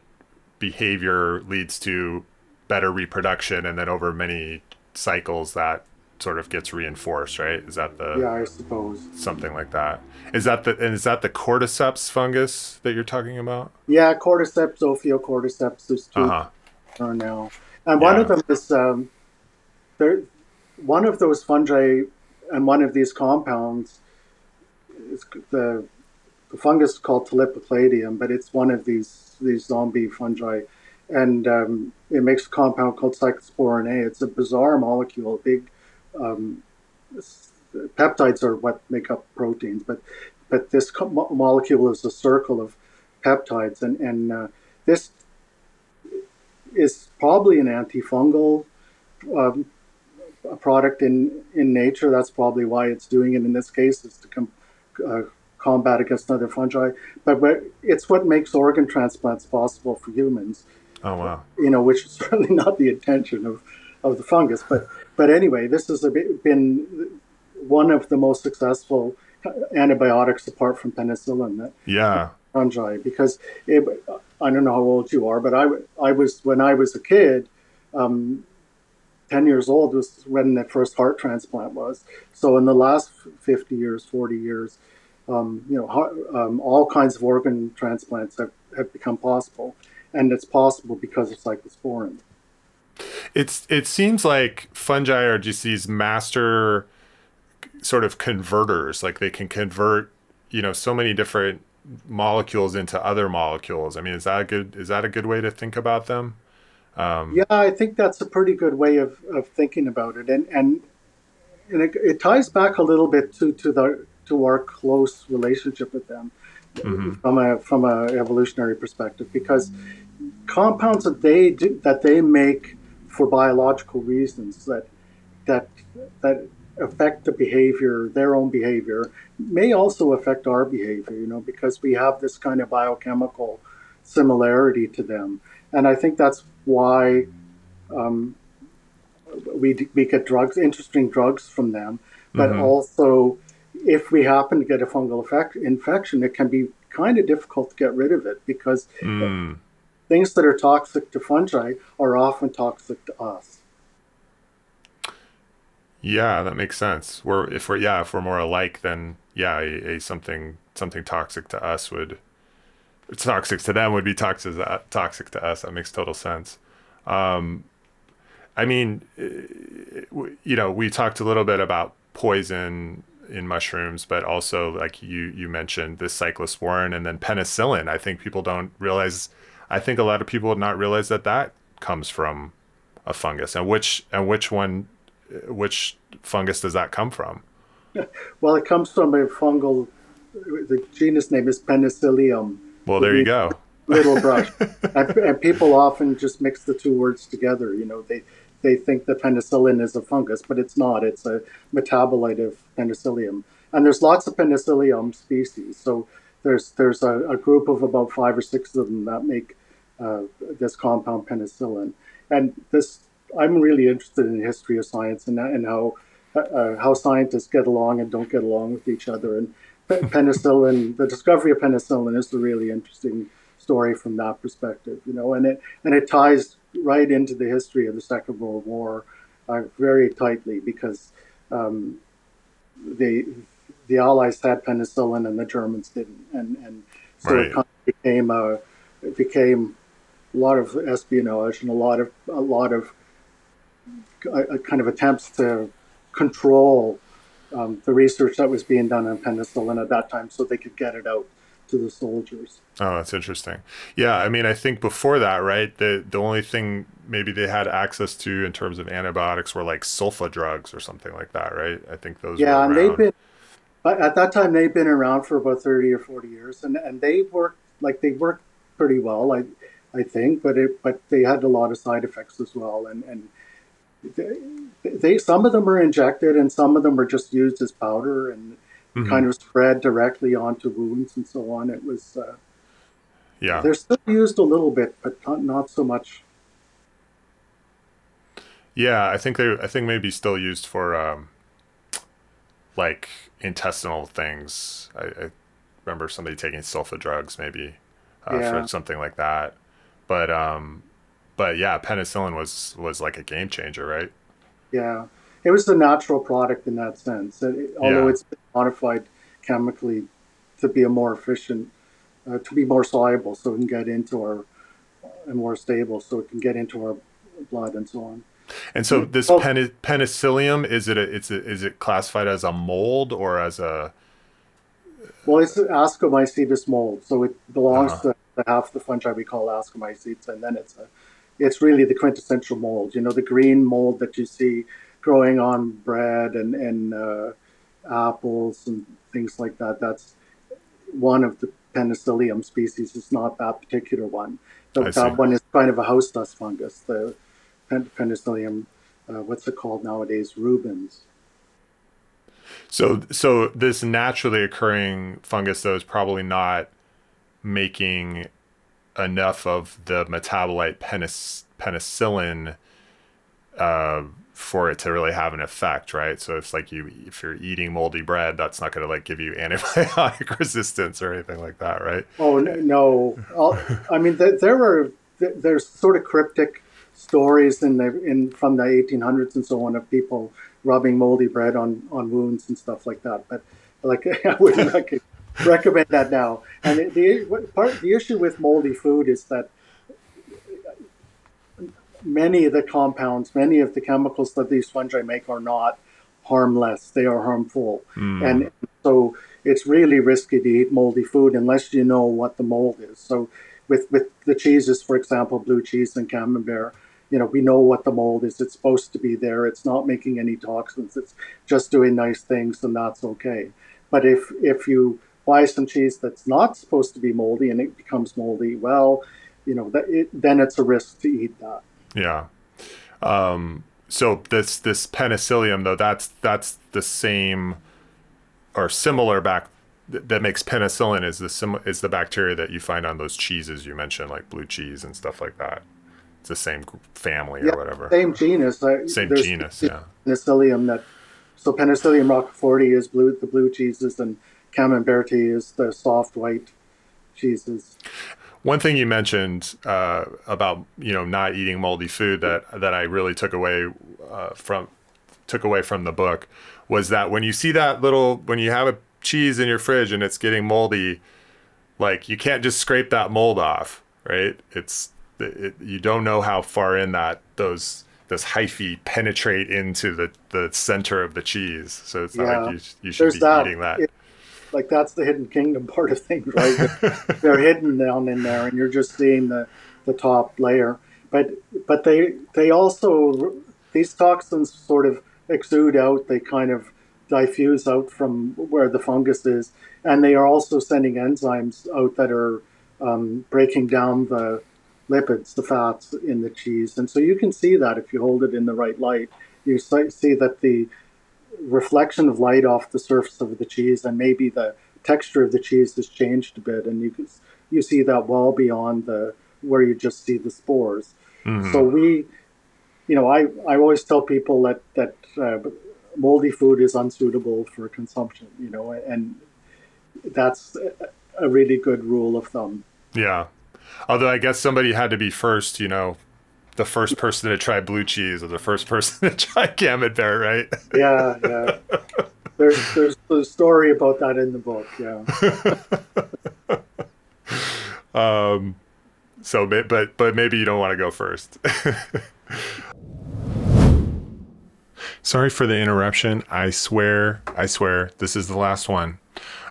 behavior leads to better reproduction, and then over many cycles that sort of gets reinforced, right? Is that the yeah, I suppose something like that. Is that the and is that the cordyceps fungus that you're talking about? Yeah, cordyceps, ophiocordyceps. There's 2 uh-huh. are now, and yeah. one of them is um, there. One of those fungi and one of these compounds is the the fungus is called Tolypocladium, but it's one of these these zombie fungi, and um, it makes a compound called cyclosporin A. It's a bizarre molecule, big um, peptides are what make up proteins, but but this co- molecule is a circle of peptides, and and uh, this is probably an antifungal um, a product in in nature. That's probably why it's doing it in this case is to com- uh, combat against other fungi. But, but it's what makes organ transplants possible for humans. Oh wow! You know, which is certainly not the intention of of the fungus. But but anyway, this has been one of the most successful antibiotics apart from penicillin. That yeah, fungi because it, I don't know how old you are, but I I was when I was a kid. Um, 10 years old was when the first heart transplant was. So in the last 50 years, 40 years, um, you know, heart, um, all kinds of organ transplants have, have become possible. And it's possible because of cyclosporin. It's it seems like fungi are just these master sort of converters. Like they can convert, you know, so many different molecules into other molecules. I mean, is that a good is that a good way to think about them? Um, yeah, I think that's a pretty good way of, of thinking about it, and and and it, it ties back a little bit to to the to our close relationship with them mm-hmm. from a from a evolutionary perspective, because compounds that they do, that they make for biological reasons that that that affect the behavior, their own behavior, may also affect our behavior. You know, because we have this kind of biochemical similarity to them, and I think that's why um, we we get drugs, interesting drugs from them, but mm-hmm. also if we happen to get a fungal effect, infection, it can be kind of difficult to get rid of it because mm things that are toxic to fungi are often toxic to us. Yeah, that makes sense. We're if we're yeah, if we're more alike, then yeah, a, a something something toxic to us would toxic to them would be toxic toxic to us. That makes total sense. Um, I mean, you know, we talked a little bit about poison in mushrooms, but also like you you mentioned this cyclosporin and then penicillin. I think people don't realize I think a lot of people would not realize that that comes from a fungus. And which and which one, which fungus does that come from? Well, it comes from a fungal. The genus name is Penicillium. Well, there you go. little brush. and, and, people often just mix the two words together. You know, they they think that penicillin is a fungus, but it's not. It's a metabolite of penicillium, and there's lots of penicillium species. So there's there's a, a group of about five or six of them that make uh, this compound penicillin, and this I'm really interested in the history of science and, and how uh, how scientists get along and don't get along with each other. And penicillin, the discovery of penicillin is a really interesting story from that perspective, you know, and it and it ties right into the history of the Second World War uh, very tightly because um, the the Allies had penicillin and the Germans didn't, and and so right. it kind of became a it became a lot of espionage and a lot of a lot of uh, kind of attempts to control um, the research that was being done on penicillin at that time so they could get it out to the soldiers. Oh, that's interesting. Yeah, I mean, I think before that, right, the the only thing maybe they had access to in terms of antibiotics were like sulfa drugs or something like that, right? I think those. Yeah, and they've been at that time they've been around for about thirty or forty years, and and they worked like they worked pretty well, I I think, but it but they had a lot of side effects as well, and and they, they some of them are injected and some of them are just used as powder and mm-hmm. kind of spread directly onto wounds and so on. It was uh, yeah, they're still used a little bit, but not, not so much. Yeah, I think they I think maybe still used for um, like intestinal things. I, I remember somebody taking sulfa drugs maybe uh, yeah. for something like that. But um, but yeah, penicillin was was like a game changer, right? Yeah, it was the natural product in that sense. It, although yeah. it's modified chemically to be a more efficient, uh, to be more soluble, so it can get into our and more stable, so it can get into our blood and so on. And so this pen, penicillium is it a, it's a, is it classified as a mold or as a well, it's Ascomycetes mold, so it belongs uh-huh. to half the fungi we call Ascomycetes, and then it's a it's really the quintessential mold. You know, the green mold that you see growing on bread and, and uh, apples and things like that. That's one of the penicillium species. It's not that particular one. So that one is kind of a house dust fungus, the penicillium, uh, what's it called nowadays? Rubens. So, so this naturally occurring fungus, though, is probably not making enough of the metabolite penis, penicillin uh, for it to really have an effect, right? So it's like you if you're eating moldy bread, that's not going to like give you antibiotic resistance or anything like that, right? Oh no! I mean, there are there's sort of cryptic stories in the in from the 1800s and so on of people rubbing moldy bread on on wounds and stuff like that. But like I wouldn't like recommend that now. And the, the part the issue with moldy food is that many of the compounds, many of the chemicals that these fungi make are not harmless; they are harmful, mm. and so it's really risky to eat moldy food unless you know what the mold is. So with with the cheeses, for example, blue cheese and camembert. You know, we know what the mold is. It's supposed to be there. It's not making any toxins. It's just doing nice things, and that's okay. But if if you buy some cheese that's not supposed to be moldy and it becomes moldy, well, you know, that it, then it's a risk to eat that. Yeah. Um, so this this penicillium though, that's that's the same or similar back that makes penicillin is the sim- is the bacteria that you find on those cheeses you mentioned, like blue cheese and stuff like that. It's the same family yeah, or whatever. Same genus. same genus. Yeah. Penicillium that. So Penicillium roqueforti is blue, the blue cheeses, and Camembert is the soft white cheeses. One thing you mentioned uh, about you know not eating moldy food that that I really took away uh, from took away from the book was that when you see that little when you have a cheese in your fridge and it's getting moldy, like you can't just scrape that mold off, right? It's it, you don't know how far in that those those hyphae penetrate into the the center of the cheese. So it's not yeah. like you, you should There's be that. eating that. It, like that's the hidden kingdom part of things, right? They're hidden down in there, and you're just seeing the the top layer. But but they they also these toxins sort of exude out. They kind of diffuse out from where the fungus is, and they are also sending enzymes out that are um, breaking down the lipids, the fats in the cheese. And so you can see that if you hold it in the right light, you see that the reflection of light off the surface of the cheese and maybe the texture of the cheese has changed a bit, and you can, you see that well beyond the where you just see the spores. Mm-hmm. So we, you know, I, I always tell people that that uh, moldy food is unsuitable for consumption. You know, and that's a really good rule of thumb. Yeah. Although I guess somebody had to be first, you know, the first person to try blue cheese or the first person to try camembert, right? Yeah, yeah. There's there's a story about that in the book, yeah. um so but but maybe you don't want to go first. Sorry for the interruption. I swear, I swear, this is the last one.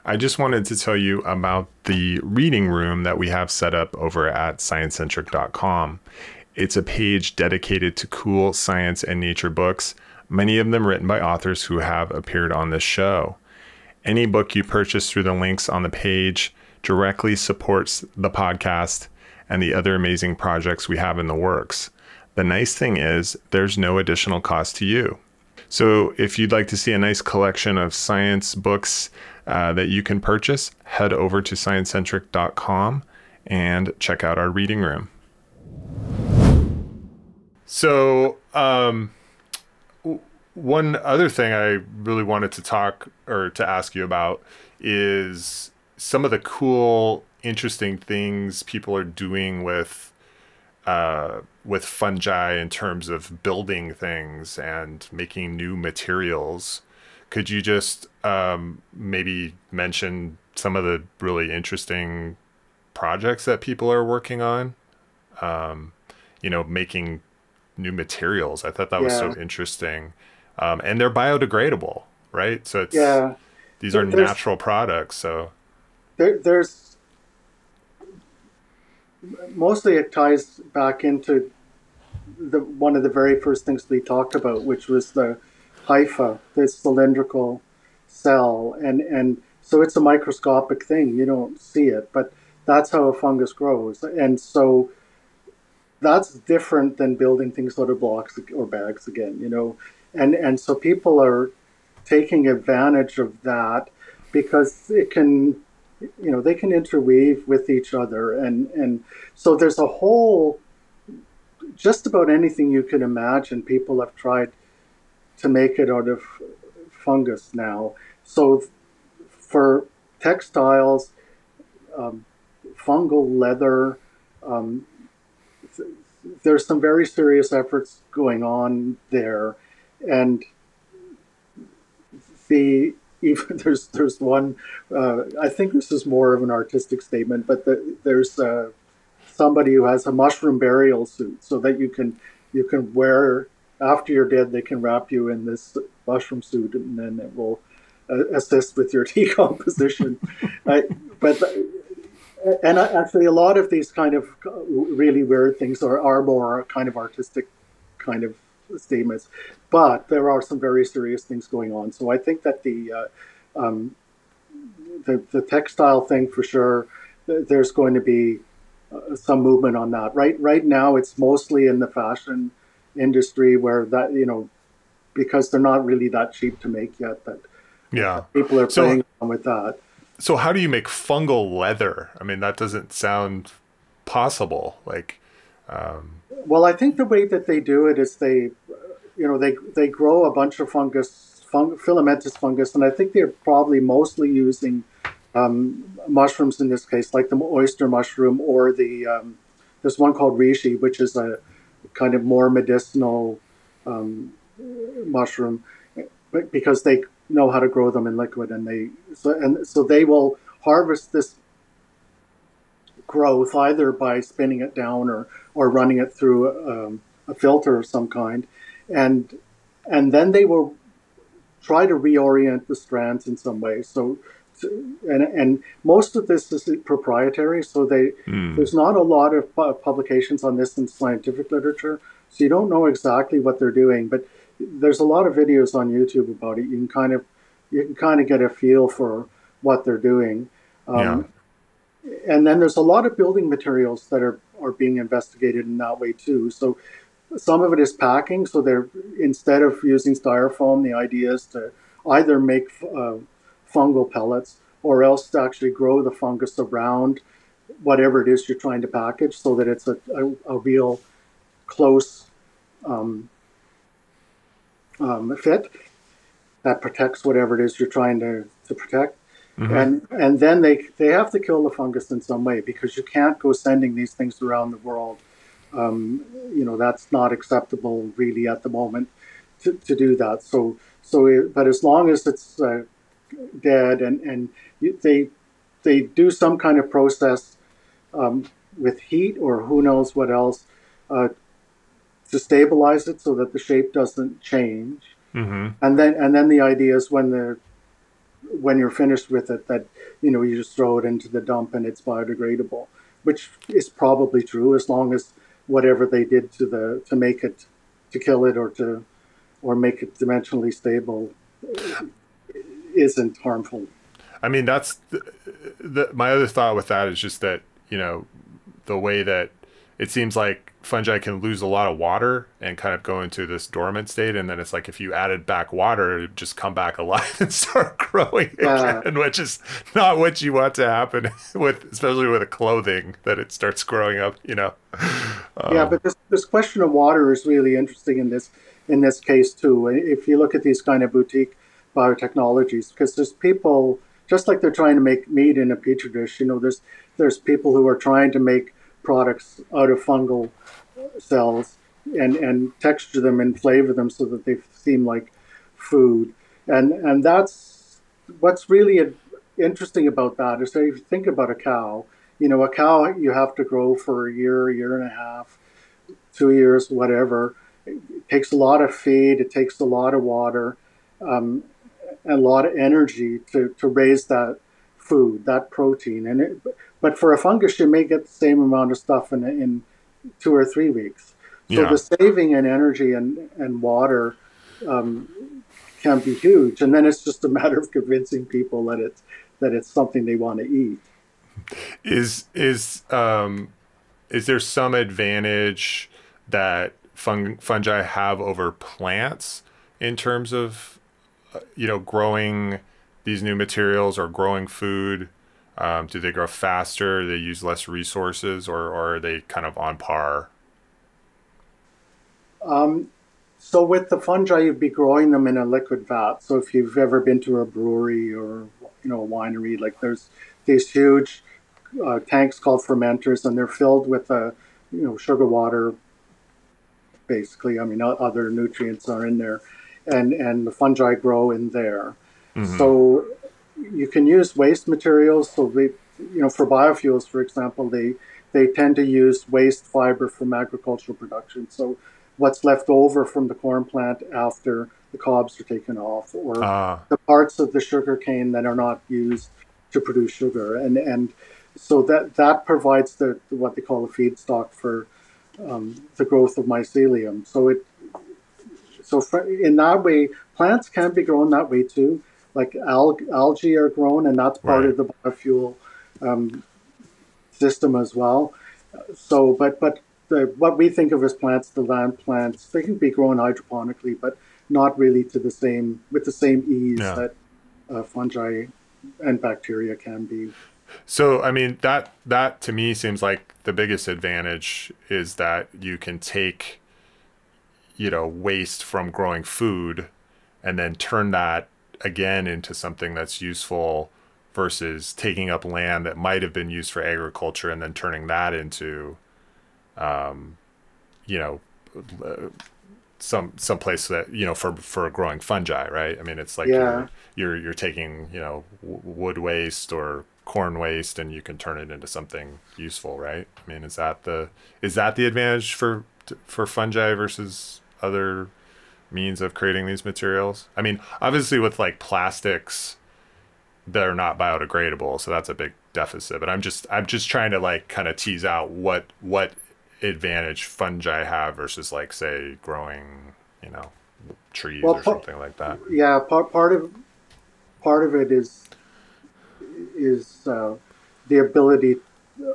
I just wanted to tell you about the reading room that we have set up over at sciencecentric.com. It's a page dedicated to cool science and nature books, many of them written by authors who have appeared on this show. Any book you purchase through the links on the page directly supports the podcast and the other amazing projects we have in the works. The nice thing is, there's no additional cost to you. So, if you'd like to see a nice collection of science books uh, that you can purchase, head over to sciencecentric.com and check out our reading room. So, um, one other thing I really wanted to talk or to ask you about is some of the cool, interesting things people are doing with uh, with fungi in terms of building things and making new materials. Could you just um, maybe mention some of the really interesting projects that people are working on? Um, you know, making new materials. I thought that was so interesting. Um, and they're biodegradable, right? So it's yeah. these are natural products. So there, there's mostly it ties back into the one of the very first things we talked about, which was the hypha, this cylindrical cell, and and so it's a microscopic thing. You don't see it, but that's how a fungus grows, and so that's different than building things out of blocks or bags again. You know, and and so people are taking advantage of that because it can you know they can interweave with each other and and so there's a whole just about anything you can imagine people have tried to make it out of fungus now. So for textiles, um, fungal leather, um, there's some very serious efforts going on there, and the even there's there's one. Uh, I think this is more of an artistic statement, but the, there's uh, somebody who has a mushroom burial suit so that you can you can wear after you're dead, they can wrap you in this mushroom suit, and then it will uh, assist with your decomposition. uh, but and actually, a lot of these kind of really weird things are, are more kind of artistic kind of statements. But there are some very serious things going on. So I think that the uh, um, the, the textile thing for sure, there's going to be uh, some movement on that. Right right now, it's mostly in the fashion industry where that you know because they're not really that cheap to make yet that yeah people are playing so, with that so how do you make fungal leather? I mean that doesn't sound possible like um... well i think the way that they do it is they you know they they grow a bunch of fungus fung, filamentous fungus and i think they're probably mostly using um, mushrooms in this case like the oyster mushroom or the um, there's one called reishi which is a kind of more medicinal um, mushroom, because they know how to grow them in liquid, and they so and so they will harvest this growth either by spinning it down or or running it through um, a filter of some kind, and and then they will try to reorient the strands in some way. So and and most of this is proprietary, so they mm. there's not a lot of publications on this in scientific literature, so you don't know exactly what they're doing. But there's a lot of videos on YouTube about it. You can kind of you can kind of get a feel for what they're doing. Um, and then there's a lot of building materials that are are being investigated in that way too. So some of it is packing. So they're instead of using styrofoam, the idea is to either make uh, fungal pellets or else to actually grow the fungus around whatever it is you're trying to package, so that it's a a, a real close um, um, fit that protects whatever it is you're trying to, to protect. Mm-hmm. And and then they they have to kill the fungus in some way because you can't go sending these things around the world. Um, you know that's not acceptable really at the moment to, to do that. So so it, but as long as it's uh, dead and and they they do some kind of process um, with heat or who knows what else uh, to stabilize it so that the shape doesn't change. Mm-hmm. And then and then the idea is when the when you're finished with it that you know you just throw it into the dump and it's biodegradable, which is probably true as long as whatever they did to the to make it to kill it or to or make it dimensionally stable isn't harmful. I mean, that's the, the, my other thought with that is just that you know the way that it seems like fungi can lose a lot of water and kind of go into this dormant state. And then it's like if you added back water it just come back alive and start growing again uh, which is not what you want to happen with especially with a clothing that it starts growing up you know? Um, yeah but this, this question of water is really interesting in this in this case too. If you look at these kind of boutique biotechnologies because there's people just like they're trying to make meat in a petri dish you know there's there's people who are trying to make products out of fungal cells and, and texture them and flavor them so that they seem like food. And, and that's what's really interesting about that is if you think about a cow, you know, a cow you have to grow for a year, a year and a half, two years, whatever. It takes a lot of feed, it takes a lot of water, um, and a lot of energy to, to raise that food, that protein. And it, but for a fungus, you may get the same amount of stuff in, in two or three weeks. So yeah. the saving in energy and, and water um, can be huge. And then it's just a matter of convincing people that it's, that it's something they want to eat. Is, is, um, is there some advantage that fung- fungi have over plants in terms of, uh, you know, growing these new materials or growing food? Um, do they grow faster? Do they use less resources, or, or are they kind of on par? Um, so with the fungi, you'd be growing them in a liquid vat. So if you've ever been to a brewery or you know a winery, like there's these huge uh, tanks called fermenters, and they're filled with a you know sugar water. Basically, I mean other nutrients are in there, and and the fungi grow in there. Mm-hmm. So you can use waste materials. So they, you know, for biofuels, for example, they they tend to use waste fiber from agricultural production. So what's left over from the corn plant after the cobs are taken off, or uh. the parts of the sugar cane that are not used to produce sugar, and and so that that provides the what they call a feedstock for um, the growth of mycelium. So it so for, in that way, plants can be grown that way too like alg- algae are grown, and that's part right. of the biofuel um, system as well. So, but but the, what we think of as plants, the land plants, they can be grown hydroponically, but not really to the same with the same ease yeah. that uh, fungi and bacteria can be. So, I mean that that to me seems like the biggest advantage is that you can take, you know, waste from growing food, and then turn that again into something that's useful versus taking up land that might have been used for agriculture and then turning that into um, you know uh, some some place that you know for for growing fungi right i mean it's like yeah. you're, you're, you're taking you know wood waste or corn waste and you can turn it into something useful right i mean is that the is that the advantage for for fungi versus other means of creating these materials. I mean, obviously with like plastics they're not biodegradable, so that's a big deficit. But I'm just I'm just trying to like kind of tease out what what advantage fungi have versus like say growing, you know, trees well, or part, something like that. Yeah, part part of part of it is is uh, the ability uh,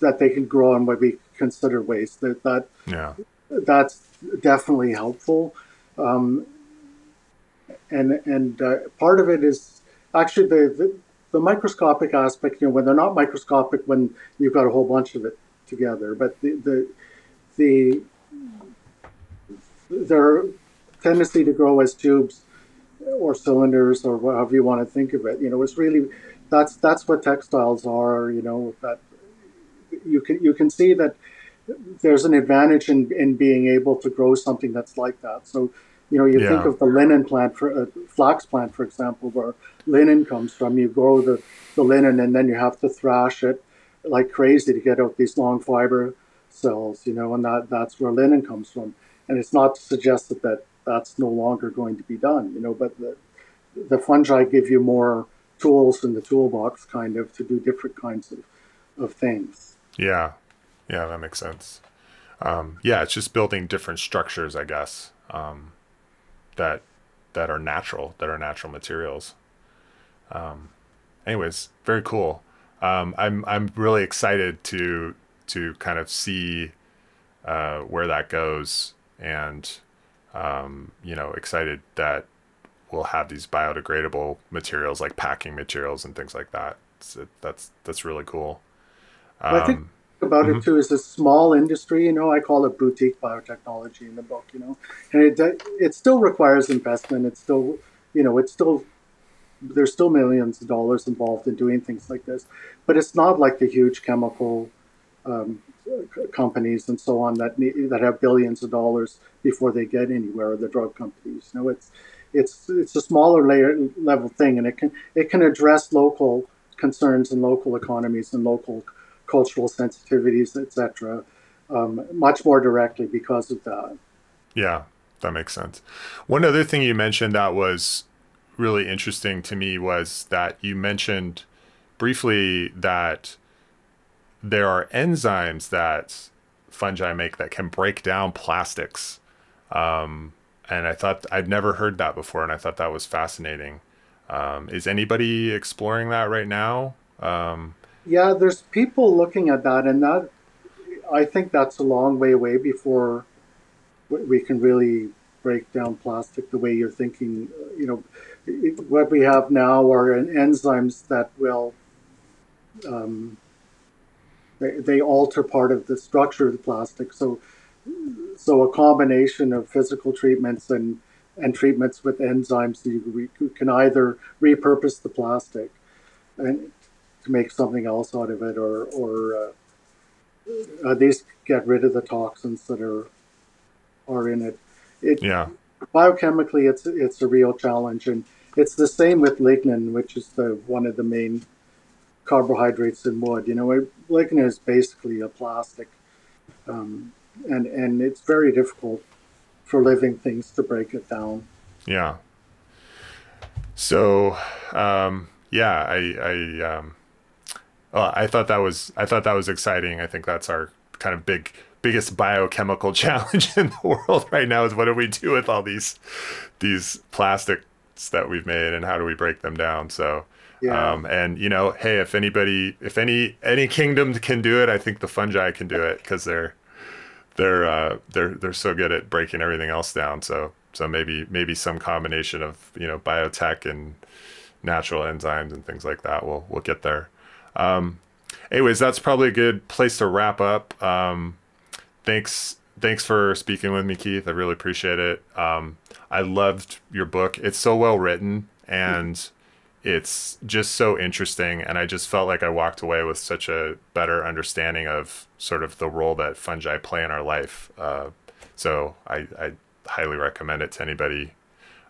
that they can grow on what we consider waste. That that yeah. that's definitely helpful. Um, and and uh, part of it is actually the, the, the microscopic aspect. You know, when they're not microscopic, when you've got a whole bunch of it together, but the the the their tendency to grow as tubes or cylinders or however you want to think of it. You know, it's really that's that's what textiles are. You know that you can you can see that there's an advantage in, in being able to grow something that's like that. So, you know, you yeah. think of the linen plant for uh, flax plant, for example, where linen comes from. You grow the, the linen and then you have to thrash it like crazy to get out these long fiber cells, you know, and that, that's where linen comes from. And it's not suggested that, that that's no longer going to be done, you know, but the, the fungi give you more tools in the toolbox kind of to do different kinds of, of things. Yeah. Yeah, that makes sense. Um, yeah, it's just building different structures, I guess, um, that that are natural, that are natural materials. Um, anyways, very cool. Um, I'm I'm really excited to to kind of see uh, where that goes, and um, you know, excited that we'll have these biodegradable materials like packing materials and things like that. It, that's that's really cool. I think um, about mm-hmm. it too is a small industry. You know, I call it boutique biotechnology in the book. You know, and it it still requires investment. It's still you know it's still there's still millions of dollars involved in doing things like this, but it's not like the huge chemical um, companies and so on that need, that have billions of dollars before they get anywhere. Or the drug companies. You know, it's it's it's a smaller layer level thing, and it can it can address local concerns and local economies and local cultural sensitivities, etc., um, much more directly because of that. Yeah, that makes sense. One other thing you mentioned that was really interesting to me was that you mentioned briefly that there are enzymes that fungi make that can break down plastics. Um, and I thought I'd never heard that before, and I thought that was fascinating. Um, is anybody exploring that right now? Um, yeah, there's people looking at that, and that I think that's a long way away before we can really break down plastic the way you're thinking. You know, what we have now are enzymes that will um, they, alter part of the structure of the plastic. So, so a combination of physical treatments and and treatments with enzymes, you, you can either repurpose the plastic and to make something else out of it, or or uh, at least get rid of the toxins that are are in it. It yeah. Biochemically, it's it's a real challenge, and it's the same with lignin, which is the one of the main carbohydrates in wood. You know, lignin is basically a plastic, um, and and it's very difficult for living things to break it down. Yeah. So, um, yeah, I, I um, well, I thought that was I thought that was exciting. I think that's our kind of big biggest biochemical challenge in the world right now is what do we do with all these these plastics that we've made and how do we break them down? So yeah. Um, and you know, hey, if anybody, if any any kingdom can do it, I think the fungi can do it because they're they're uh, they're they're so good at breaking everything else down. So so maybe maybe some combination of you know biotech and natural enzymes and things like that will will get there. Um, anyways, that's probably a good place to wrap up. Um, thanks, thanks for speaking with me, Keith. I really appreciate it. Um, I loved your book. It's so well written and it's just so interesting. And I just felt like I walked away with such a better understanding of sort of the role that fungi play in our life. Uh, so I, I, highly recommend it to anybody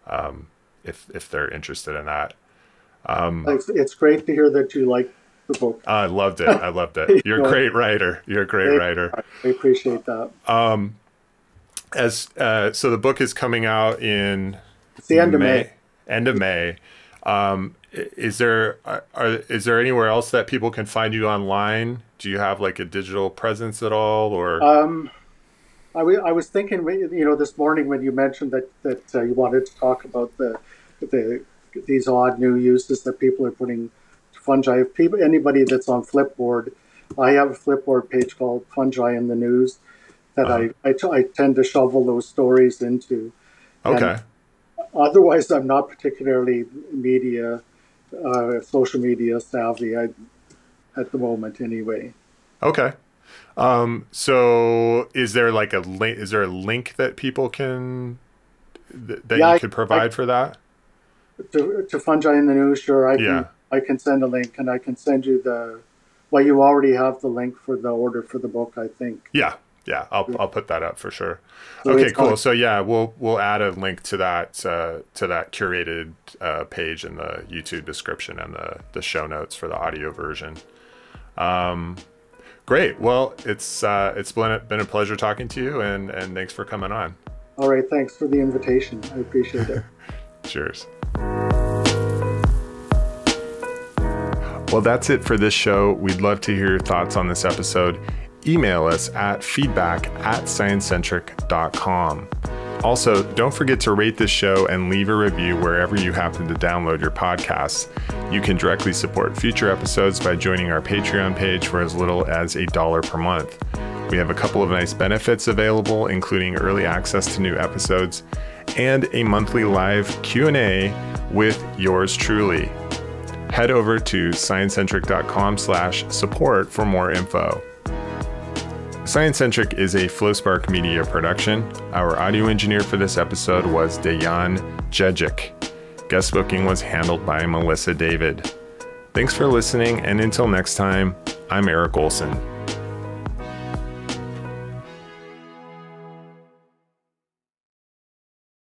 um, if if they're interested in that. Um, it's, it's great to hear that you like the book. I loved it. I loved it. You're a great writer. You're a great writer. I appreciate that. Um, as uh, so the book is coming out in it's the end May, of May. End of May. Um, is there are, is there anywhere else that people can find you online? Do you have like a digital presence at all, or? Um, I, w- I was thinking, you know, this morning when you mentioned that that uh, you wanted to talk about the the these odd new uses that people are putting fungi. If people, anybody that's on Flipboard, I have a Flipboard page called Fungi in the News that uh-huh. I, I, t- I tend to shovel those stories into. Okay. And otherwise, I'm not particularly media, uh, social media savvy I, at the moment, anyway. Okay. Um, so is there like a link? Is there a link that people can th- that yeah, you could provide I, for that? To, to fungi in the news, sure. I yeah. can I can send a link, and I can send you the. Well, you already have the link for the order for the book, I think. Yeah, yeah, I'll I'll put that up for sure. So okay, cool. So yeah, we'll we'll add a link to that uh, to that curated uh, page in the YouTube description and the the show notes for the audio version. Um, great. Well, it's uh, it's been been a pleasure talking to you, and and thanks for coming on. All right, thanks for the invitation. I appreciate it. Cheers. Well, that's it for this show. We'd love to hear your thoughts on this episode. Email us at feedback at sciencecentric.com. Also, don't forget to rate this show and leave a review wherever you happen to download your podcasts. You can directly support future episodes by joining our Patreon page for as little as a dollar per month. We have a couple of nice benefits available, including early access to new episodes and a monthly live Q&A with yours truly. Head over to sciencecentric.com slash support for more info. Sciencecentric is a FlowSpark Media production. Our audio engineer for this episode was Dejan Jejic. Guest booking was handled by Melissa David. Thanks for listening, and until next time, I'm Eric Olson.